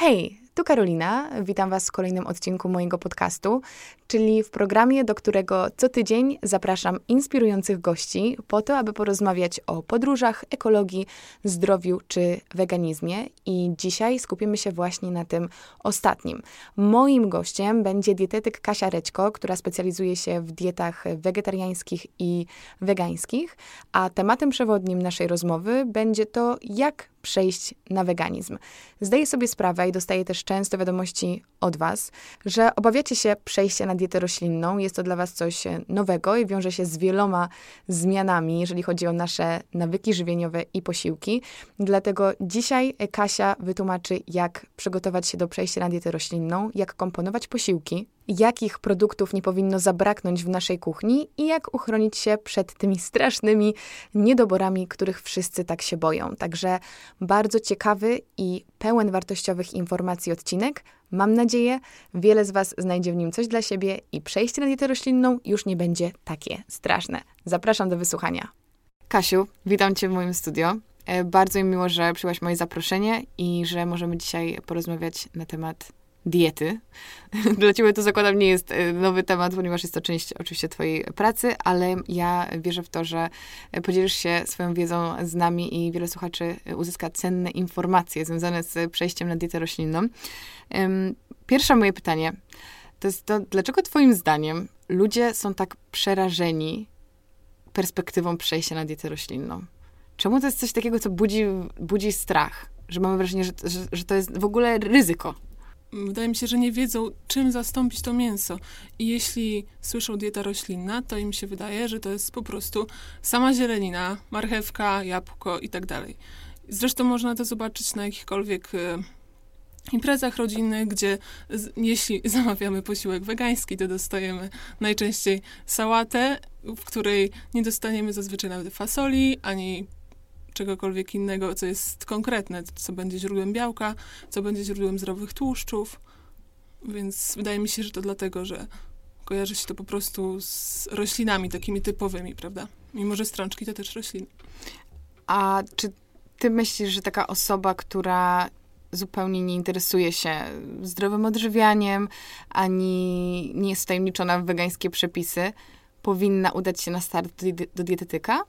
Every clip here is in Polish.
Hej, tu Karolina. Witam Was w kolejnym odcinku mojego podcastu, czyli w programie, do którego co tydzień zapraszam inspirujących gości po to, aby porozmawiać o podróżach, ekologii, zdrowiu czy weganizmie. I dzisiaj skupimy się właśnie na tym ostatnim. Moim gościem będzie dietetyk Kasia Rećko, która specjalizuje się w dietach wegetariańskich i wegańskich, a tematem przewodnim naszej rozmowy będzie to, jak przejść na weganizm. Zdaję sobie sprawę i dostaję też często wiadomości od Was, że obawiacie się przejścia na dietę roślinną. Jest to dla Was coś nowego i wiąże się z wieloma zmianami, jeżeli chodzi o nasze nawyki żywieniowe i posiłki. Dlatego dzisiaj Kasia wytłumaczy, jak przygotować się do przejścia na dietę roślinną, jak komponować posiłki, jakich produktów nie powinno zabraknąć w naszej kuchni i jak uchronić się przed tymi strasznymi niedoborami, których wszyscy tak się boją. Także bardzo ciekawy i pełen wartościowych informacji odcinek. Mam nadzieję, wiele z Was znajdzie w nim coś dla siebie i przejście na dietę roślinną już nie będzie takie straszne. Zapraszam do wysłuchania. Kasiu, witam Cię w moim studio. E, bardzo mi miło, że przyjąłeś moje zaproszenie i że możemy dzisiaj porozmawiać na temat diety. Dla ciebie to zakładam nie jest e, nowy temat, ponieważ jest to część oczywiście twojej pracy, ale ja wierzę w to, że podzielisz się swoją wiedzą z nami i wiele słuchaczy uzyska cenne informacje związane z przejściem na dietę roślinną. Pierwsze moje pytanie to jest to, dlaczego twoim zdaniem ludzie są tak przerażeni perspektywą przejścia na dietę roślinną? Czemu to jest coś takiego, co budzi, budzi strach? Że mamy wrażenie, że, że, że to jest w ogóle ryzyko wydaje mi się, że nie wiedzą, czym zastąpić to mięso. I jeśli słyszą dieta roślinna, to im się wydaje, że to jest po prostu sama zielenina, marchewka, jabłko i tak dalej. Zresztą można to zobaczyć na jakichkolwiek e, imprezach rodzinnych, gdzie z, jeśli zamawiamy posiłek wegański, to dostajemy najczęściej sałatę, w której nie dostaniemy zazwyczaj nawet fasoli, ani czegokolwiek innego, co jest konkretne, co będzie źródłem białka, co będzie źródłem zdrowych tłuszczów. Więc wydaje mi się, że to dlatego, że kojarzy się to po prostu z roślinami takimi typowymi, prawda? Mimo, że strączki to też rośliny. A czy ty myślisz, że taka osoba, która zupełnie nie interesuje się zdrowym odżywianiem, ani nie jest wtajemniczona w wegańskie przepisy, powinna udać się na start do, dietetyka?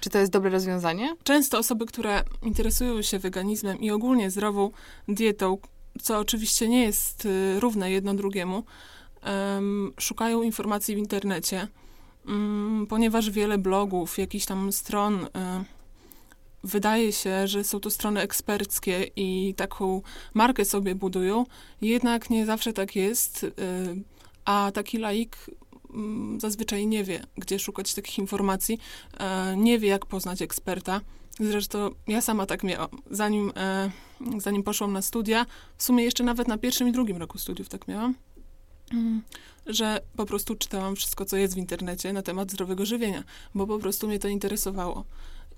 Czy to jest dobre rozwiązanie? Często osoby, które interesują się weganizmem i ogólnie zdrową dietą, co oczywiście nie jest y, równe jedno drugiemu, um, szukają informacji w internecie, um, ponieważ wiele blogów, jakichś tam stron um, wydaje się, że są to strony eksperckie i taką markę sobie budują, jednak nie zawsze tak jest, y, a taki laik zazwyczaj nie wie, gdzie szukać takich informacji, e, nie wie, jak poznać eksperta. Zresztą ja sama tak miałam. Zanim, e, zanim poszłam na studia, w sumie jeszcze nawet na pierwszym i drugim roku studiów tak miałam, mm, że po prostu czytałam wszystko, co jest w internecie na temat zdrowego żywienia, bo po prostu mnie to interesowało.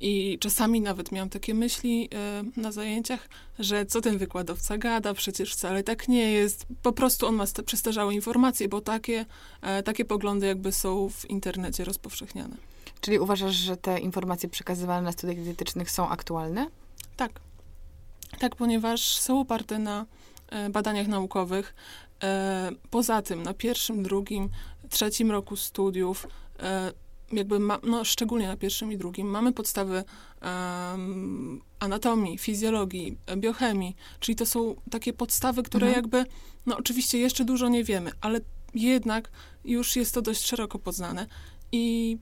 I czasami nawet miałam takie myśli e, na zajęciach, że co ten wykładowca gada, przecież wcale tak nie jest. Po prostu on ma przestarzałe informacje, bo takie, e, takie poglądy jakby są w internecie rozpowszechniane. Czyli uważasz, że te informacje przekazywane na studiach dietetycznych są aktualne? Tak. Tak, ponieważ są oparte na e, badaniach naukowych. Poza tym na pierwszym, drugim, trzecim roku studiów jakby, ma, no, szczególnie na pierwszym i drugim, mamy podstawy um, anatomii, fizjologii, biochemii, czyli to są takie podstawy, które mhm. jakby, no oczywiście jeszcze dużo nie wiemy, ale jednak już jest to dość szeroko poznane i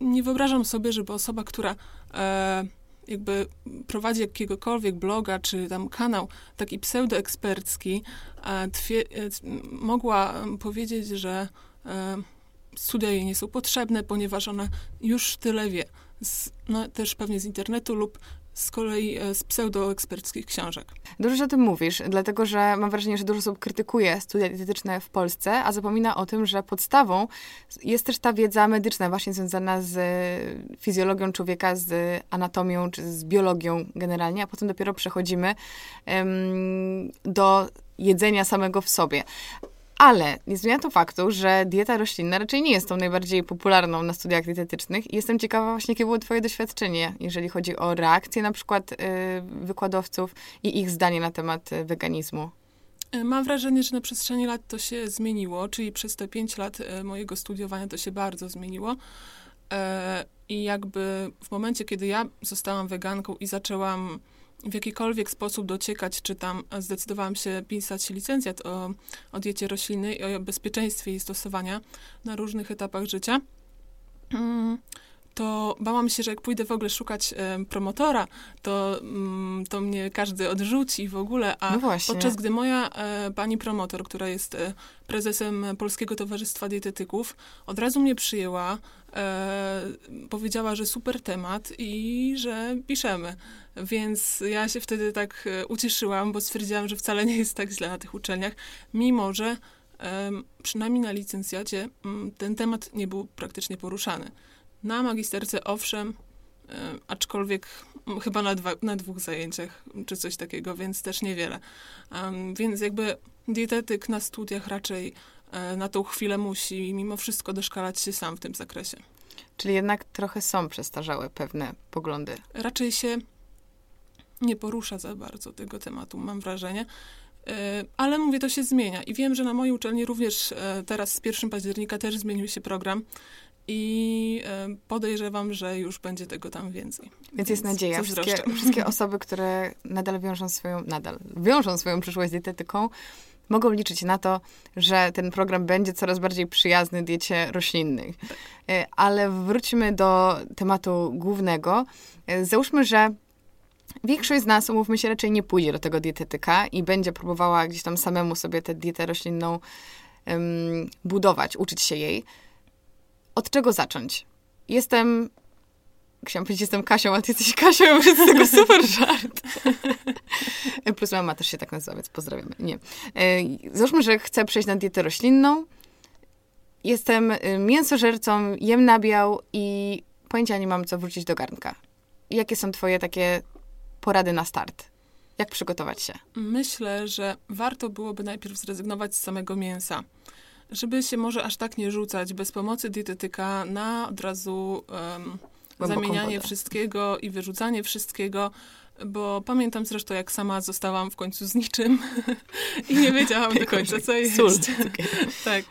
nie wyobrażam sobie, żeby osoba, która e, jakby prowadzi jakiegokolwiek bloga, czy tam kanał taki pseudoekspercki, e, twie, e, mogła powiedzieć, że e, studia jej nie są potrzebne, ponieważ ona już tyle wie. Z, no, też pewnie z internetu lub z kolei e, z pseudoeksperckich książek. Dużo o tym mówisz, dlatego że mam wrażenie, że dużo osób krytykuje studia dietetyczne w Polsce, a zapomina o tym, że podstawą jest też ta wiedza medyczna, właśnie związana z fizjologią człowieka, z anatomią, czy z biologią generalnie, a potem dopiero przechodzimy um, do jedzenia samego w sobie. Ale nie zmienia to faktu, że dieta roślinna raczej nie jest tą najbardziej popularną na studiach dietetycznych. I jestem ciekawa właśnie, jakie było twoje doświadczenie, jeżeli chodzi o reakcje na przykład y, wykładowców i ich zdanie na temat y, weganizmu. E, mam wrażenie, że na przestrzeni lat to się zmieniło, czyli przez te pięć lat e, mojego studiowania to się bardzo zmieniło. E, I jakby w momencie, kiedy ja zostałam weganką i zaczęłam w jakikolwiek sposób dociekać, czy tam zdecydowałam się pisać licencjat o, o diecie roślinnej i o bezpieczeństwie jej stosowania na różnych etapach życia, mm, to bałam się, że jak pójdę w ogóle szukać e, promotora, to, mm, to mnie każdy odrzuci w ogóle. A no podczas gdy moja e, pani promotor, która jest e, prezesem Polskiego Towarzystwa Dietetyków, od razu mnie przyjęła, e, powiedziała, że super temat i że piszemy. Więc ja się wtedy tak e, ucieszyłam, bo stwierdziłam, że wcale nie jest tak źle na tych uczelniach, mimo że przynajmniej na licencjacie mm, ten temat nie był praktycznie poruszany. Na magisterce owszem, e, aczkolwiek chyba na, dwa, na dwóch zajęciach, czy coś takiego, więc też niewiele. Um, więc jakby dietetyk na studiach raczej e, na tą chwilę musi mimo wszystko doszkalać się sam w tym zakresie. Czyli jednak trochę są przestarzałe pewne poglądy. Raczej się nie porusza za bardzo tego tematu, mam wrażenie. E, ale mówię, to się zmienia. I wiem, że na mojej uczelni również teraz z 1 października też zmienił się program i podejrzewam, że już będzie tego tam więcej. Więc, Więc jest nadzieja. Wszystkie, wszystkie osoby, które nadal wiążą swoją, nadal wiążą swoją przyszłość z dietetyką, mogą liczyć na to, że ten program będzie coraz bardziej przyjazny diecie roślinnej. E, ale wróćmy do tematu głównego. E, załóżmy, że Większość z nas, umówmy się, raczej nie pójdzie do tego dietetyka i będzie próbowała gdzieś tam samemu sobie tę dietę roślinną um, budować, uczyć się jej od czego zacząć? Jestem Chciałam powiedzieć, jestem Kasią, ale ty jesteś Kasią, więc z tego super żart. Plus mama też się tak nazywa, więc pozdrawiamy. Nie. E, załóżmy, że chcę przejść na dietę roślinną. Jestem y, mięsożercą, jem nabiał i pojęcia nie mam, co wrócić do garnka. Jakie są twoje takie porady na start? Jak przygotować się? Myślę, że warto byłoby najpierw zrezygnować z samego mięsa żeby się może aż tak nie rzucać bez pomocy dietetyka na od razu um, zamienianie wodę. wszystkiego i wyrzucanie wszystkiego, bo pamiętam zresztą, jak sama zostałam w końcu z niczym i nie wiedziałam do końca, co jeść. tak.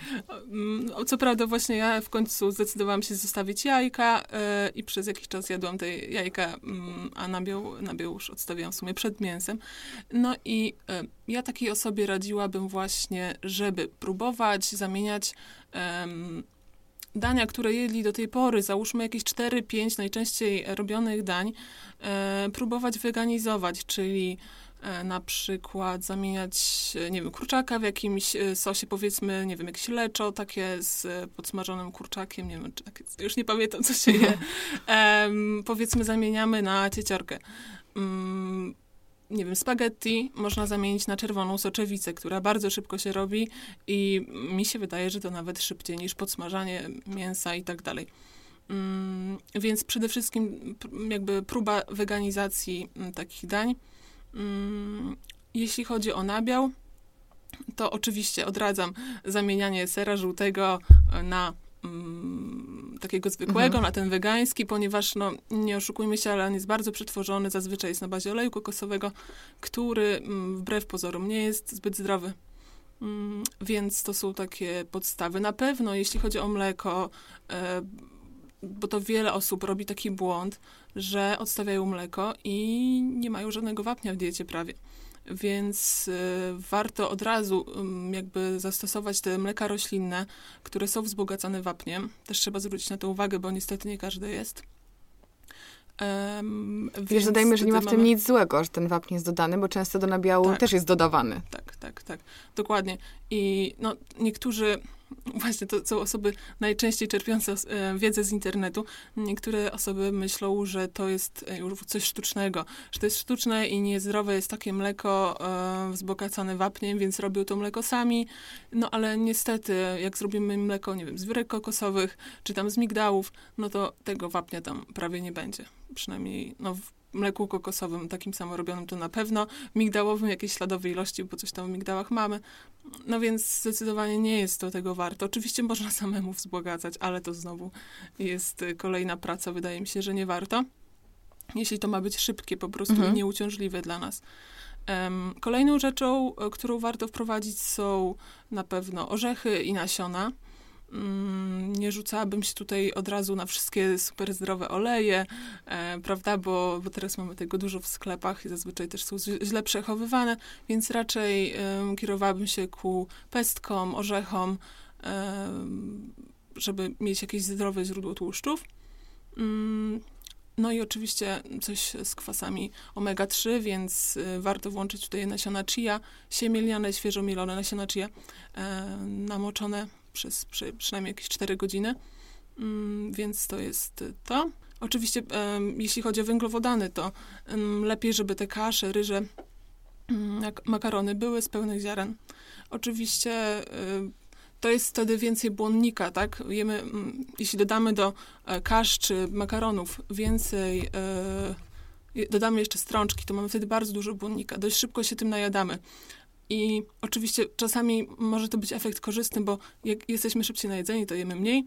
Mm, co prawda właśnie ja w końcu zdecydowałam się zostawić jajka yy, i przez jakiś czas jadłam te jajka, yy, a nabiał, nabiał już odstawiałam w sumie przed mięsem. No i yy, ja takiej osobie radziłabym właśnie, żeby próbować zamieniać dania, które jedli do tej pory, załóżmy jakieś 4-5 najczęściej robionych dań, e, próbować weganizować, czyli e, na przykład zamieniać, e, nie wiem, kurczaka w jakimś e, sosie, powiedzmy, nie wiem, jakieś leczo, takie z e, podsmażonym kurczakiem, nie wiem, takie, już nie pamiętam, co się je. powiedzmy, zamieniamy na cieciorkę. Mm, nie wiem, spaghetti można zamienić na czerwoną soczewicę, która bardzo szybko się robi i mi się wydaje, że to nawet szybciej niż podsmażanie mięsa i tak dalej. Mm, więc przede wszystkim jakby próba weganizacji mm, takich dań. Mm, jeśli chodzi o nabiał, to oczywiście odradzam zamienianie sera żółtego na mm, takiego zwykłego, mhm. na ten wegański, ponieważ, no, nie oszukujmy się, ale on jest bardzo przetworzony, zazwyczaj jest na bazie oleju kokosowego, który mm, wbrew pozorom nie jest zbyt zdrowy. Mm, więc to są takie podstawy. Na pewno, jeśli chodzi o mleko, e, bo to wiele osób robi taki błąd, że odstawiają mleko i nie mają żadnego wapnia w diecie prawie więc y, warto od razu jakby zastosować te mleka roślinne, które są wzbogacane wapniem. Też trzeba zwrócić na to uwagę, bo niestety nie każde jest. Um, Wiesz, dodajmy, że nie ma w tym mamy... nic złego, że ten wapń jest dodany, bo często do nabiału tak. też jest dodawany. Tak, tak, tak. Dokładnie. I no, niektórzy właśnie to są osoby najczęściej czerpiące e, wiedzę z internetu. Niektóre osoby myślą, że to jest e, już coś sztucznego, że to jest sztuczne i niezdrowe jest takie mleko e, wzbogacane wapniem, więc robią to mleko sami. No ale niestety, jak zrobimy mleko, nie wiem, z wiórek kokosowych, czy tam z migdałów, no to tego wapnia tam prawie nie będzie. Przynajmniej no, w mleku kokosowym, takim samorobionym to na pewno, migdałowym jakieś śladowe ilości, bo coś tam w migdałach mamy. No więc zdecydowanie nie jest to tego warte. Oczywiście można samemu wzbogacać, ale to znowu jest y, kolejna praca. Wydaje mi się, że nie warto. Jeśli to ma być szybkie po prostu Mhm. i nieuciążliwe dla nas. Em, kolejną rzeczą, e, którą warto wprowadzić są na pewno orzechy i nasiona. Mm, Nie rzucałabym się tutaj od razu na wszystkie super zdrowe oleje, e, prawda, bo, bo teraz mamy tego dużo w sklepach i zazwyczaj też są źle- przechowywane, więc raczej em, kierowałabym się ku pestkom, orzechom, em, żeby mieć jakieś zdrowe źródło tłuszczów. Mm, No i oczywiście coś z kwasami omega-3, więc y, warto włączyć tutaj nasiona chia, siemię lniane, świeżo mielone nasiona chia, e, namoczone przez przy, przynajmniej jakieś 4 godziny, Mm, więc to jest to. Oczywiście, jeśli chodzi o węglowodany, to lepiej, żeby te kasze, ryże, mm, makarony były z pełnych ziaren. Oczywiście y, to jest wtedy więcej błonnika, tak? Jemy, mm, jeśli dodamy do e, kasz czy makaronów więcej, e, dodamy jeszcze strączki, to mamy wtedy bardzo dużo błonnika. Dość szybko się tym najadamy. I oczywiście czasami może to być efekt korzystny, bo jak jesteśmy szybciej najedzeni, to jemy mniej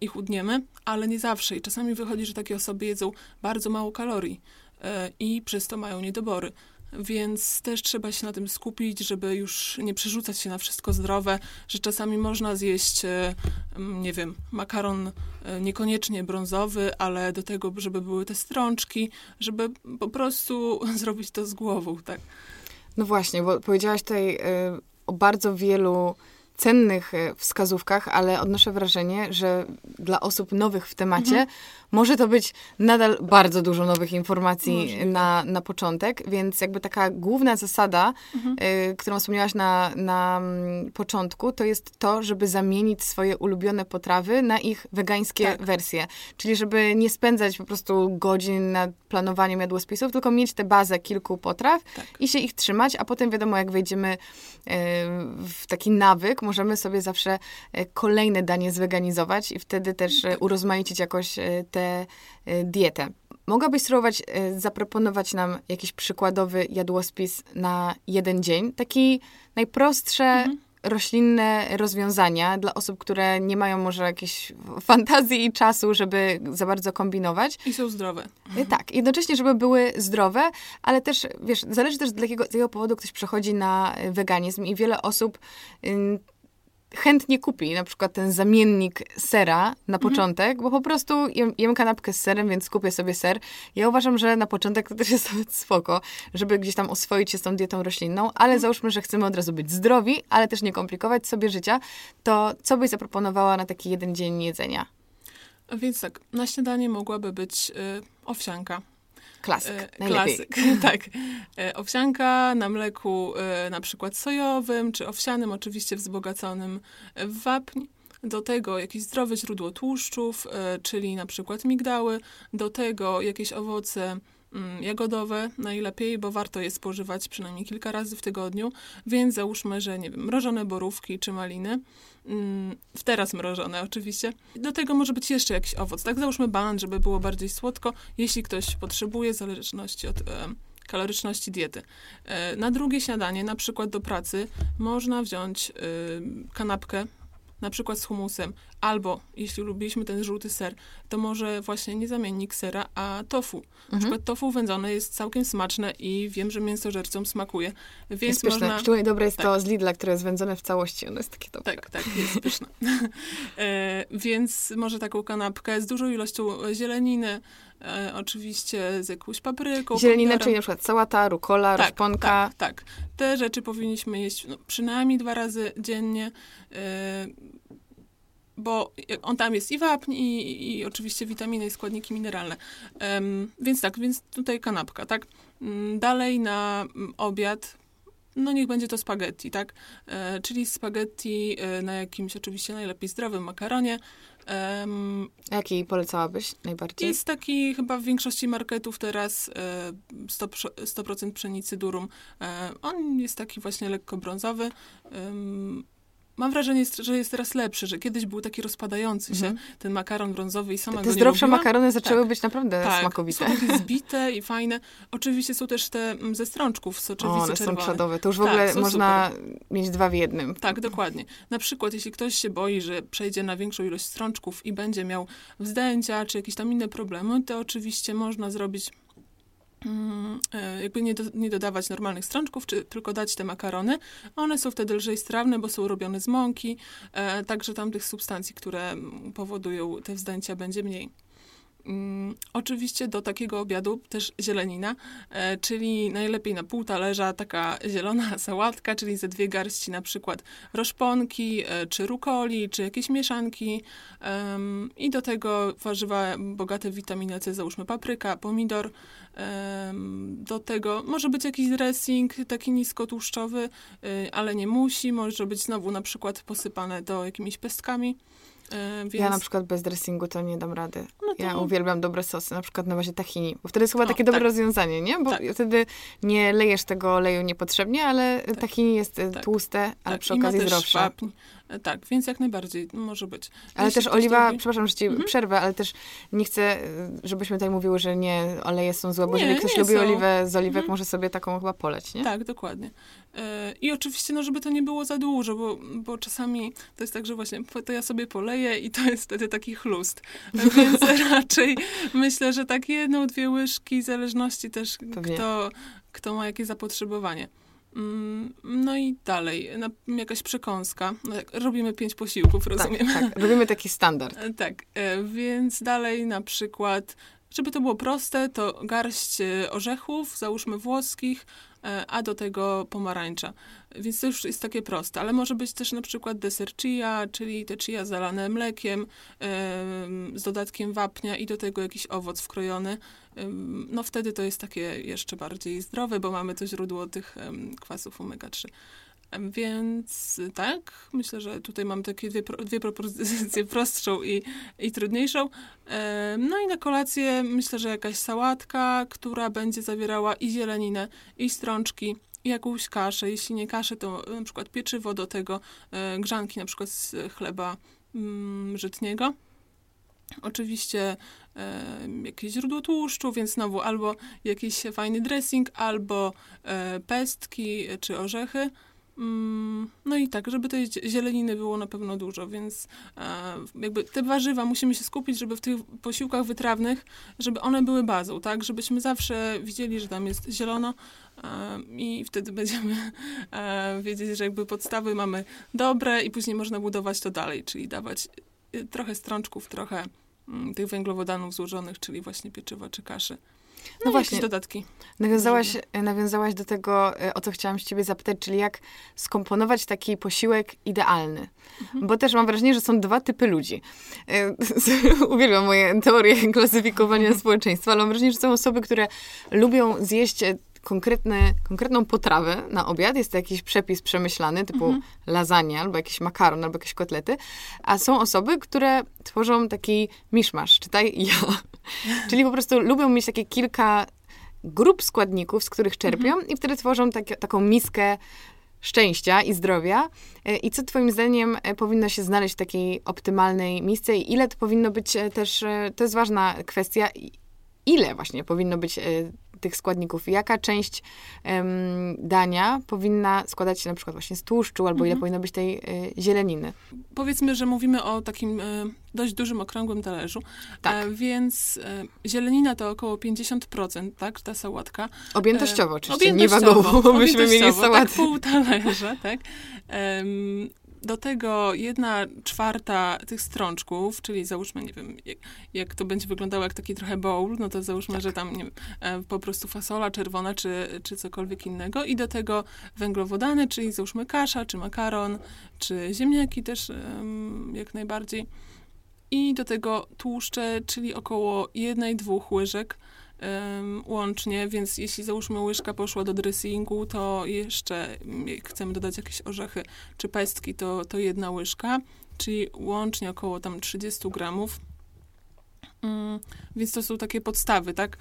i chudniemy, ale nie zawsze. I czasami wychodzi, że takie osoby jedzą bardzo mało kalorii e, i przez to mają niedobory. Więc też trzeba się na tym skupić, żeby już nie przerzucać się na wszystko zdrowe, że czasami można zjeść, e, nie wiem, makaron e, niekoniecznie brązowy, ale do tego, żeby były te strączki, żeby po prostu zrobić to z głową, tak? No właśnie, bo powiedziałaś tutaj y, o bardzo wielu cennych y, wskazówkach, ale odnoszę wrażenie, że dla osób nowych w temacie Mhm. Może to być nadal bardzo dużo nowych informacji na, na początek, więc jakby taka główna zasada, Mhm. y, którą wspomniałaś na, na mm, początku, to jest to, żeby zamienić swoje ulubione potrawy na ich wegańskie Tak. wersje. Czyli żeby nie spędzać po prostu godzin nad planowaniem jadłospisów, tylko mieć tę bazę kilku potraw Tak. i się ich trzymać, a potem wiadomo, jak wejdziemy e, w taki nawyk, możemy sobie zawsze e, kolejne danie zweganizować i wtedy też e, urozmaicić jakoś e, tę e, dietę. Mogłabyś spróbować e, zaproponować nam jakiś przykładowy jadłospis na jeden dzień? Taki najprostsze, Mhm. roślinne rozwiązania dla osób, które nie mają może jakiejś fantazji i czasu, żeby za bardzo kombinować. I są zdrowe. Y, Tak, jednocześnie, żeby były zdrowe, ale też, wiesz, zależy też, z jakiego, z jakiego powodu ktoś przechodzi na weganizm i wiele osób ym, chętnie kupi na przykład ten zamiennik sera na początek, bo po prostu jem, jem kanapkę z serem, więc kupię sobie ser. Ja uważam, że na początek to też jest nawet spoko, żeby gdzieś tam oswoić się z tą dietą roślinną, ale załóżmy, że chcemy od razu być zdrowi, ale też nie komplikować sobie życia, to co byś zaproponowała na taki jeden dzień jedzenia? Więc tak, na śniadanie mogłaby być y, owsianka. Klasyk, E, najlepiej. Klasyk, tak. E, Owsianka na mleku e, na przykład sojowym, czy owsianym, oczywiście wzbogaconym w wapń. Do tego jakieś zdrowe źródło tłuszczów, czyli na przykład migdały. Do tego jakieś owoce jagodowe najlepiej, bo warto je spożywać przynajmniej kilka razy w tygodniu. Więc załóżmy, że nie wiem, mrożone borówki czy maliny. Mm, teraz mrożone oczywiście. Do tego może być jeszcze jakiś owoc, tak? Załóżmy banan, żeby było bardziej słodko, jeśli ktoś potrzebuje, w zależności od e, kaloryczności diety. E, na drugie śniadanie, na przykład do pracy, można wziąć e, kanapkę, na przykład z humusem, albo jeśli lubiliśmy ten żółty ser, to może właśnie nie zamiennik sera, a tofu. Na Mhm. przykład tofu wędzone jest całkiem smaczne i wiem, że mięsożercom smakuje, więc Jest pyszne. można... Szczególnie dobre jest tak. to z Lidla, które jest wędzone w całości. Ono jest takie dobre. Tak, tak, jest pyszna. e, więc może taką kanapkę z dużą ilością zieleniny, e, oczywiście z jakąś papryką. Pomidorem. czyli na przykład sałata, rukola, tak, rozponka. Tak, tak. Te rzeczy powinniśmy jeść no, przynajmniej dwa razy dziennie, e, bo on tam jest i wapń, i, i oczywiście witaminy i składniki mineralne. Więc tak, więc tutaj kanapka, tak? Mm, Dalej na mm, obiad no niech będzie to spaghetti, tak? E, czyli spaghetti e, na jakimś oczywiście najlepiej zdrowym makaronie. A Jaki polecałabyś najbardziej? jest taki chyba w większości marketów teraz e, 100%, prze- 100% pszenicy durum. E, on jest taki właśnie lekko brązowy. Em, mam wrażenie, że jest teraz lepszy, że kiedyś był taki rozpadający się, Mhm. ten makaron brązowy i sama Te go nie zdrowsze makarony zaczęły Tak. być naprawdę Tak, smakowite. są takie zbite i fajne. Oczywiście są też te mm, ze strączków, O, soczewicy one są czadowe. To już w Tak, ogóle są można mieć dwa w jednym. Tak, dokładnie. Na przykład, jeśli ktoś się boi, że przejdzie na większą ilość strączków i będzie miał wzdęcia czy jakieś tam inne problemy, to oczywiście można zrobić jakby nie, do, nie dodawać normalnych strączków, czy tylko dać te makarony. One są wtedy lżej strawne, bo są robione z mąki, e, także tam tych substancji, które mm, powodują te wzdęcia będzie mniej. Mm, oczywiście do takiego obiadu też zielenina, e, czyli najlepiej na pół talerza taka zielona sałatka, czyli ze dwie garści na przykład roszponki, e, czy rukoli, czy jakieś mieszanki em, i do tego warzywa bogate w witaminę C, załóżmy papryka, pomidor. Do tego może być jakiś dressing taki niskotłuszczowy, y, ale nie musi, może być znowu na przykład posypane to jakimiś pestkami. E, Więc... Ja na przykład bez dressingu to nie dam rady. no to- Ja uwielbiam dobre sosy, na przykład na bazie tahini, bo wtedy jest chyba O, takie dobre tak. rozwiązanie, nie? Bo Tak. wtedy nie lejesz tego oleju niepotrzebnie, ale Tak. tahini jest e, Tak. tłuste, ale Tak, przy okazji zdrowsze. E, Tak, więc jak najbardziej może być. Ale Jeśli też oliwa, lubi- przepraszam, że ci Mhm. przerwę, ale też nie chcę, żebyśmy tutaj mówiły, że nie, oleje są złe, bo Nie, jeżeli ktoś lubi są. oliwę z oliwek, Mhm. może sobie taką chyba poleć, nie? Tak, dokładnie. E, I oczywiście, no, żeby to nie było za dużo, bo, bo czasami to jest tak, że właśnie to ja sobie poleję i to jest wtedy taki chlust. Więc raczej myślę, że tak jedną, dwie łyżki, w zależności też Pewnie. kto, kto ma jakie zapotrzebowanie. Mm, No i dalej, jakaś przekąska. No, robimy pięć posiłków, Tak, rozumiem. tak. Robimy taki standard. Tak, e, więc dalej na przykład, żeby to było proste, to garść e, orzechów, załóżmy włoskich, a do tego pomarańcza. Więc to już jest takie proste, ale może być też na przykład deser chia, czyli te chia zalane mlekiem em, z dodatkiem wapnia i do tego jakiś owoc wkrojony. No wtedy to jest takie jeszcze bardziej zdrowe, bo mamy to źródło tych kwasów omega-3. Więc tak, myślę, że tutaj mam takie dwie, dwie propozycje, prostszą i, i trudniejszą. No i na kolację myślę, że jakaś sałatka, która będzie zawierała i zieleninę, i strączki, i jakąś kaszę. Jeśli nie kaszę, to na przykład pieczywo do tego, e, grzanki na przykład z chleba mm, żytniego. Oczywiście e, jakieś źródło tłuszczu, więc znowu albo jakiś fajny dressing, albo e, pestki czy orzechy. Mm, No i tak, żeby tej zie- zieleniny było na pewno dużo, więc e, jakby te warzywa musimy się skupić, żeby w tych posiłkach wytrawnych, żeby one były bazą, tak? Żebyśmy zawsze widzieli, że tam jest zielono e, i wtedy będziemy e, wiedzieć, że jakby podstawy mamy dobre i później można budować to dalej, czyli dawać trochę strączków, trochę mm, tych węglowodanów złożonych, czyli właśnie pieczywa czy kaszy. No, No właśnie. dodatki. Nawiązałaś, nawiązałaś do tego, e, o co chciałam się ciebie zapytać, czyli jak skomponować taki posiłek idealny. Mhm. Bo też mam wrażenie, że są dwa typy ludzi. E, Uwielbiam moje teorie klasyfikowania społeczeństwa, ale mam wrażenie, że są osoby, które lubią zjeść e, konkretną potrawę na obiad. Jest to jakiś przepis przemyślany, typu Mhm. lasagna, albo jakiś makaron, albo jakieś kotlety. A są osoby, które tworzą taki miszmasz, czytaj ja. Czyli po prostu lubią mieć takie kilka grup składników, z których czerpią i wtedy tworzą takie, taką miskę szczęścia i zdrowia. E, I co twoim zdaniem e, powinno się znaleźć w takiej optymalnej misce i ile to powinno być e, też, to jest ważna kwestia, ile właśnie powinno być tych składników? Jaka część dania powinna składać się na przykład właśnie z tłuszczu, albo ile Mhm. powinno być tej e, zieleniny? Powiedzmy, że mówimy o takim e, dość dużym, okrągłym talerzu, Tak. e, więc e, zielenina to około 50%, tak, ta sałatka. Objętościowo E, oczywiście, nie objętościowo, wagowo, bo byśmy mieli objętościowo, sałatę. Tak, pół talerza, tak. Do tego jedna czwarta tych strączków, czyli załóżmy, nie wiem, jak, jak to będzie wyglądało jak taki trochę bowl, no to załóżmy, Tak. że tam wiem, e, po prostu fasola czerwona, czy, czy cokolwiek innego. I do tego węglowodany, czyli załóżmy kasza, czy makaron, czy ziemniaki też jak najbardziej. I do tego tłuszcze, czyli około jednej, dwóch łyżek em, łącznie, więc jeśli załóżmy łyżka poszła do dressingu, to jeszcze chcemy dodać jakieś orzechy czy pestki, to, to jedna łyżka, czyli łącznie około tam 30 gramów. Mm, więc to są takie podstawy, tak?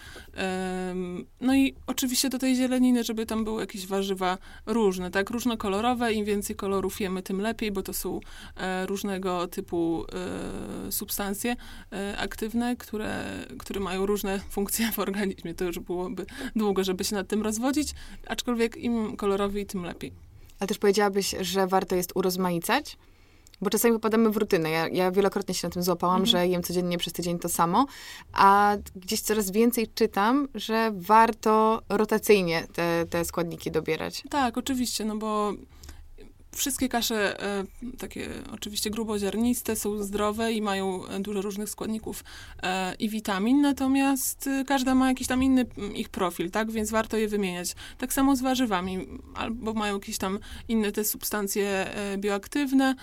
No i oczywiście do tej zieleniny, żeby tam były jakieś warzywa różne, tak? Różnokolorowe. Im więcej kolorów jemy, tym lepiej, bo to są e, różnego typu e, substancje e, aktywne, które, które mają różne funkcje w organizmie. To już byłoby długo, żeby się nad tym rozwodzić, aczkolwiek im kolorowiej, tym lepiej. Ale też powiedziałabyś, że warto jest urozmaicać? Bo czasami popadamy w rutynę. Ja, ja wielokrotnie się na tym złapałam, mhm. że jem codziennie przez tydzień to samo, a gdzieś coraz więcej czytam, że warto rotacyjnie te, te składniki dobierać. Tak, oczywiście, no bo Wszystkie kasze, e, takie oczywiście gruboziarniste, są zdrowe i mają dużo różnych składników e, i witamin, natomiast e, każda ma jakiś tam inny ich profil, tak? Więc warto je wymieniać. Tak samo z warzywami, albo mają jakieś tam inne te substancje bioaktywne,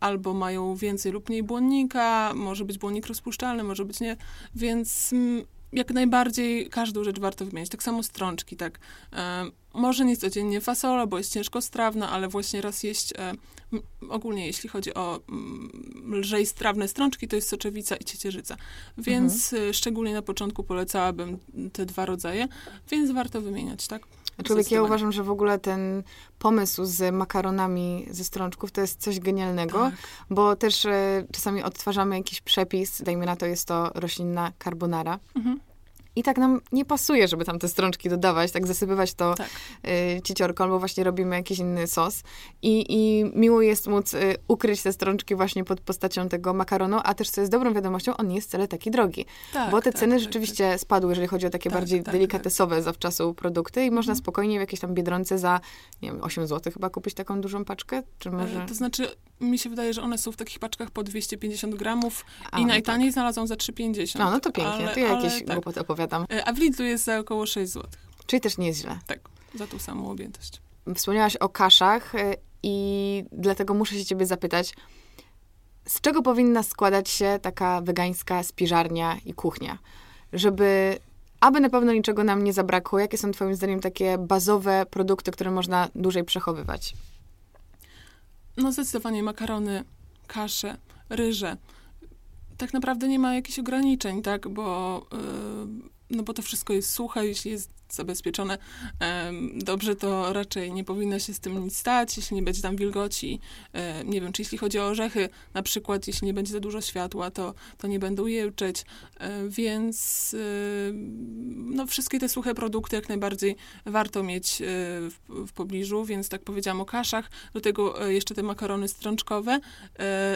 albo mają więcej lub mniej błonnika, może być błonnik rozpuszczalny, może być nie, więc jak najbardziej każdą rzecz warto wymienić. Tak samo strączki, tak. Może nie codziennie fasola, bo jest ciężko strawna, ale właśnie raz jeść, e, ogólnie jeśli chodzi o m, lżej strawne strączki, to jest soczewica i ciecierzyca. Więc mhm. e, szczególnie na początku polecałabym te dwa rodzaje, więc warto wymieniać, tak? Aczkolwiek ja uważam, że w ogóle ten pomysł z makaronami ze strączków to jest coś genialnego, tak. bo też e, czasami odtwarzamy jakiś przepis, dajmy na to, jest to roślinna carbonara. Mhm. I tak nam nie pasuje, żeby tam te strączki dodawać, tak zasypywać to tak. y, ciciorką, albo właśnie robimy jakiś inny sos. I, I miło jest móc y, ukryć te strączki właśnie pod postacią tego makaronu, a też co jest dobrą wiadomością, on nie jest wcale taki drogi. Tak, bo te tak, ceny tak, rzeczywiście tak. spadły, jeżeli chodzi o takie tak, bardziej delikatesowe zawczasu produkty i można mhm. spokojnie w jakiejś tam Biedronce za, nie wiem, 8 zł chyba kupić taką dużą paczkę, czy e, może... To znaczy, mi się wydaje, że one są w takich paczkach po 250 gramów a, i no najtaniej tak. znalazłam za 3,50. No, no to pięknie, ale, to ja jakieś tak. głupoty opowiadam. E, a w Lidlu jest za około 6 zł. Czyli też nie jest źle. Tak, za tą samą objętość. Wspomniałaś o kaszach e, i dlatego muszę się ciebie zapytać, z czego powinna składać się taka wegańska spiżarnia i kuchnia? Żeby aby na pewno niczego nam nie zabrakło, jakie są twoim zdaniem takie bazowe produkty, które można dłużej przechowywać? No zdecydowanie makarony, kasze, ryże. Tak naprawdę nie ma jakichś ograniczeń, tak, bo, yy, no bo to wszystko jest suche, jeśli jest zabezpieczone dobrze, to raczej nie powinno się z tym nic stać, jeśli nie będzie tam wilgoci. Nie wiem, czy jeśli chodzi o orzechy, na przykład, jeśli nie będzie za dużo światła, to, to nie będą jełczeć, e, więc no, wszystkie te suche produkty jak najbardziej warto mieć e, w, w pobliżu, więc tak powiedziałam o kaszach, do tego e, jeszcze te makarony strączkowe.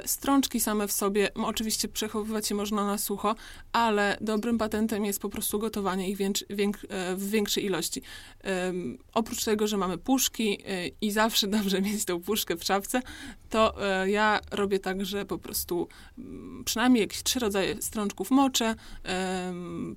Strączki same w sobie, oczywiście przechowywać je można na sucho, ale dobrym patentem jest po prostu gotowanie ich w większym większej ilości. Um, oprócz tego, że mamy puszki y, i zawsze dobrze mieć tą puszkę w szafce, to y, ja robię tak, że po prostu um, przynajmniej jakieś trzy rodzaje strączków moczę,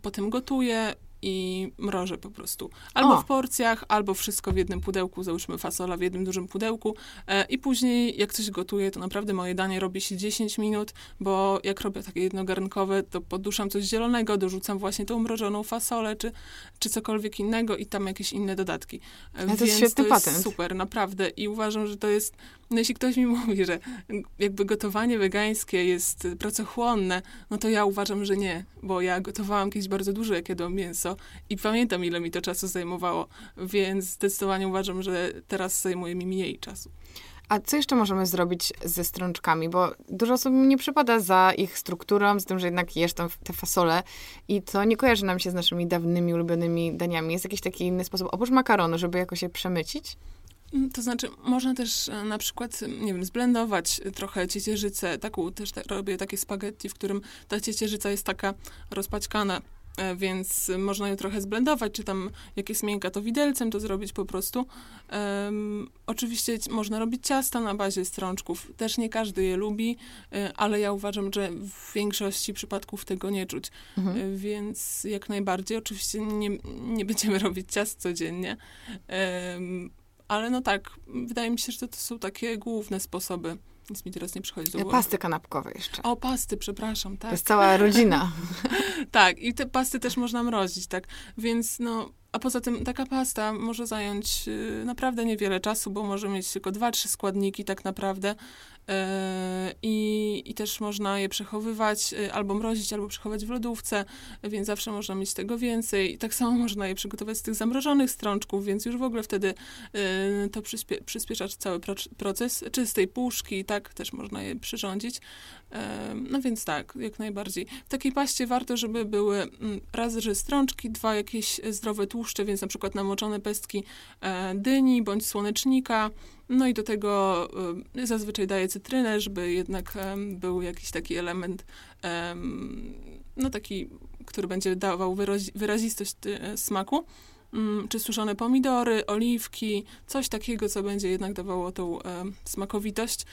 potem gotuję, i mrożę po prostu. Albo o. w porcjach, albo wszystko w jednym pudełku, załóżmy fasola w jednym dużym pudełku e, i później jak coś gotuję, to naprawdę moje danie robi się 10 minut, bo jak robię takie jednogarnkowe, to poduszam coś zielonego, dorzucam właśnie tą mrożoną fasolę, czy, czy cokolwiek innego i tam jakieś inne dodatki. E, to jest świetny to jest patent. super, naprawdę i uważam, że to jest no jeśli ktoś mi mówi, że jakby gotowanie wegańskie jest pracochłonne, no to ja uważam, że nie, bo ja gotowałam kiedyś bardzo dużo, jak jadłam mięso i pamiętam, ile mi to czasu zajmowało, więc zdecydowanie uważam, że teraz zajmuje mi mniej czasu. A co jeszcze możemy zrobić ze strączkami? Bo dużo osób nie przypada za ich strukturą, z tym, że jednak jesz tam te fasole i to nie kojarzy nam się z naszymi dawnymi, ulubionymi daniami. Jest jakiś taki inny sposób, oprócz makaronu, żeby jakoś je przemycić? Mm, to znaczy, można też e, na przykład, nie wiem, zblendować trochę ciecierzycę. Taką też te, robię takie spaghetti, w którym ta ciecierzyca jest taka rozpaćkana, e, więc można ją trochę zblendować, czy tam jak jest miękka, to widelcem to zrobić po prostu. Um, oczywiście można robić ciasta na bazie strączków. Też nie każdy je lubi, e, ale ja uważam, że w większości przypadków tego nie czuć. Mhm. Więc jak najbardziej, oczywiście nie, nie będziemy robić ciast codziennie. Um, ale no tak, wydaje mi się, że to, to są takie główne sposoby. Nic mi teraz nie przychodzi do głowy. Pasty kanapkowe jeszcze. O, pasty, przepraszam, tak. To jest cała rodzina. tak, i te pasty też można mrozić, tak. Więc no, a poza tym taka pasta może zająć y, naprawdę niewiele czasu, bo może mieć tylko dwa, trzy składniki tak naprawdę. E, i, i też można je przechowywać e, albo mrozić, albo przechowywać w lodówce, więc zawsze można mieć tego więcej. I tak samo można je przygotować z tych zamrożonych strączków, więc już w ogóle wtedy e, to przyspie, przyspiesza cały proces. Czy z tej puszki, tak, też można je przyrządzić. No więc tak, jak najbardziej. W takiej paście warto, żeby były mm, raz, że strączki, dwa jakieś zdrowe tłuszcze, więc na przykład namoczone pestki dyni bądź słonecznika, no i do tego zazwyczaj daję cytrynę, żeby jednak był jakiś taki element, no taki, który będzie dawał wyrazistość y, smaku. Mm, czy suszone pomidory, oliwki, coś takiego, co będzie jednak dawało tą smakowitość.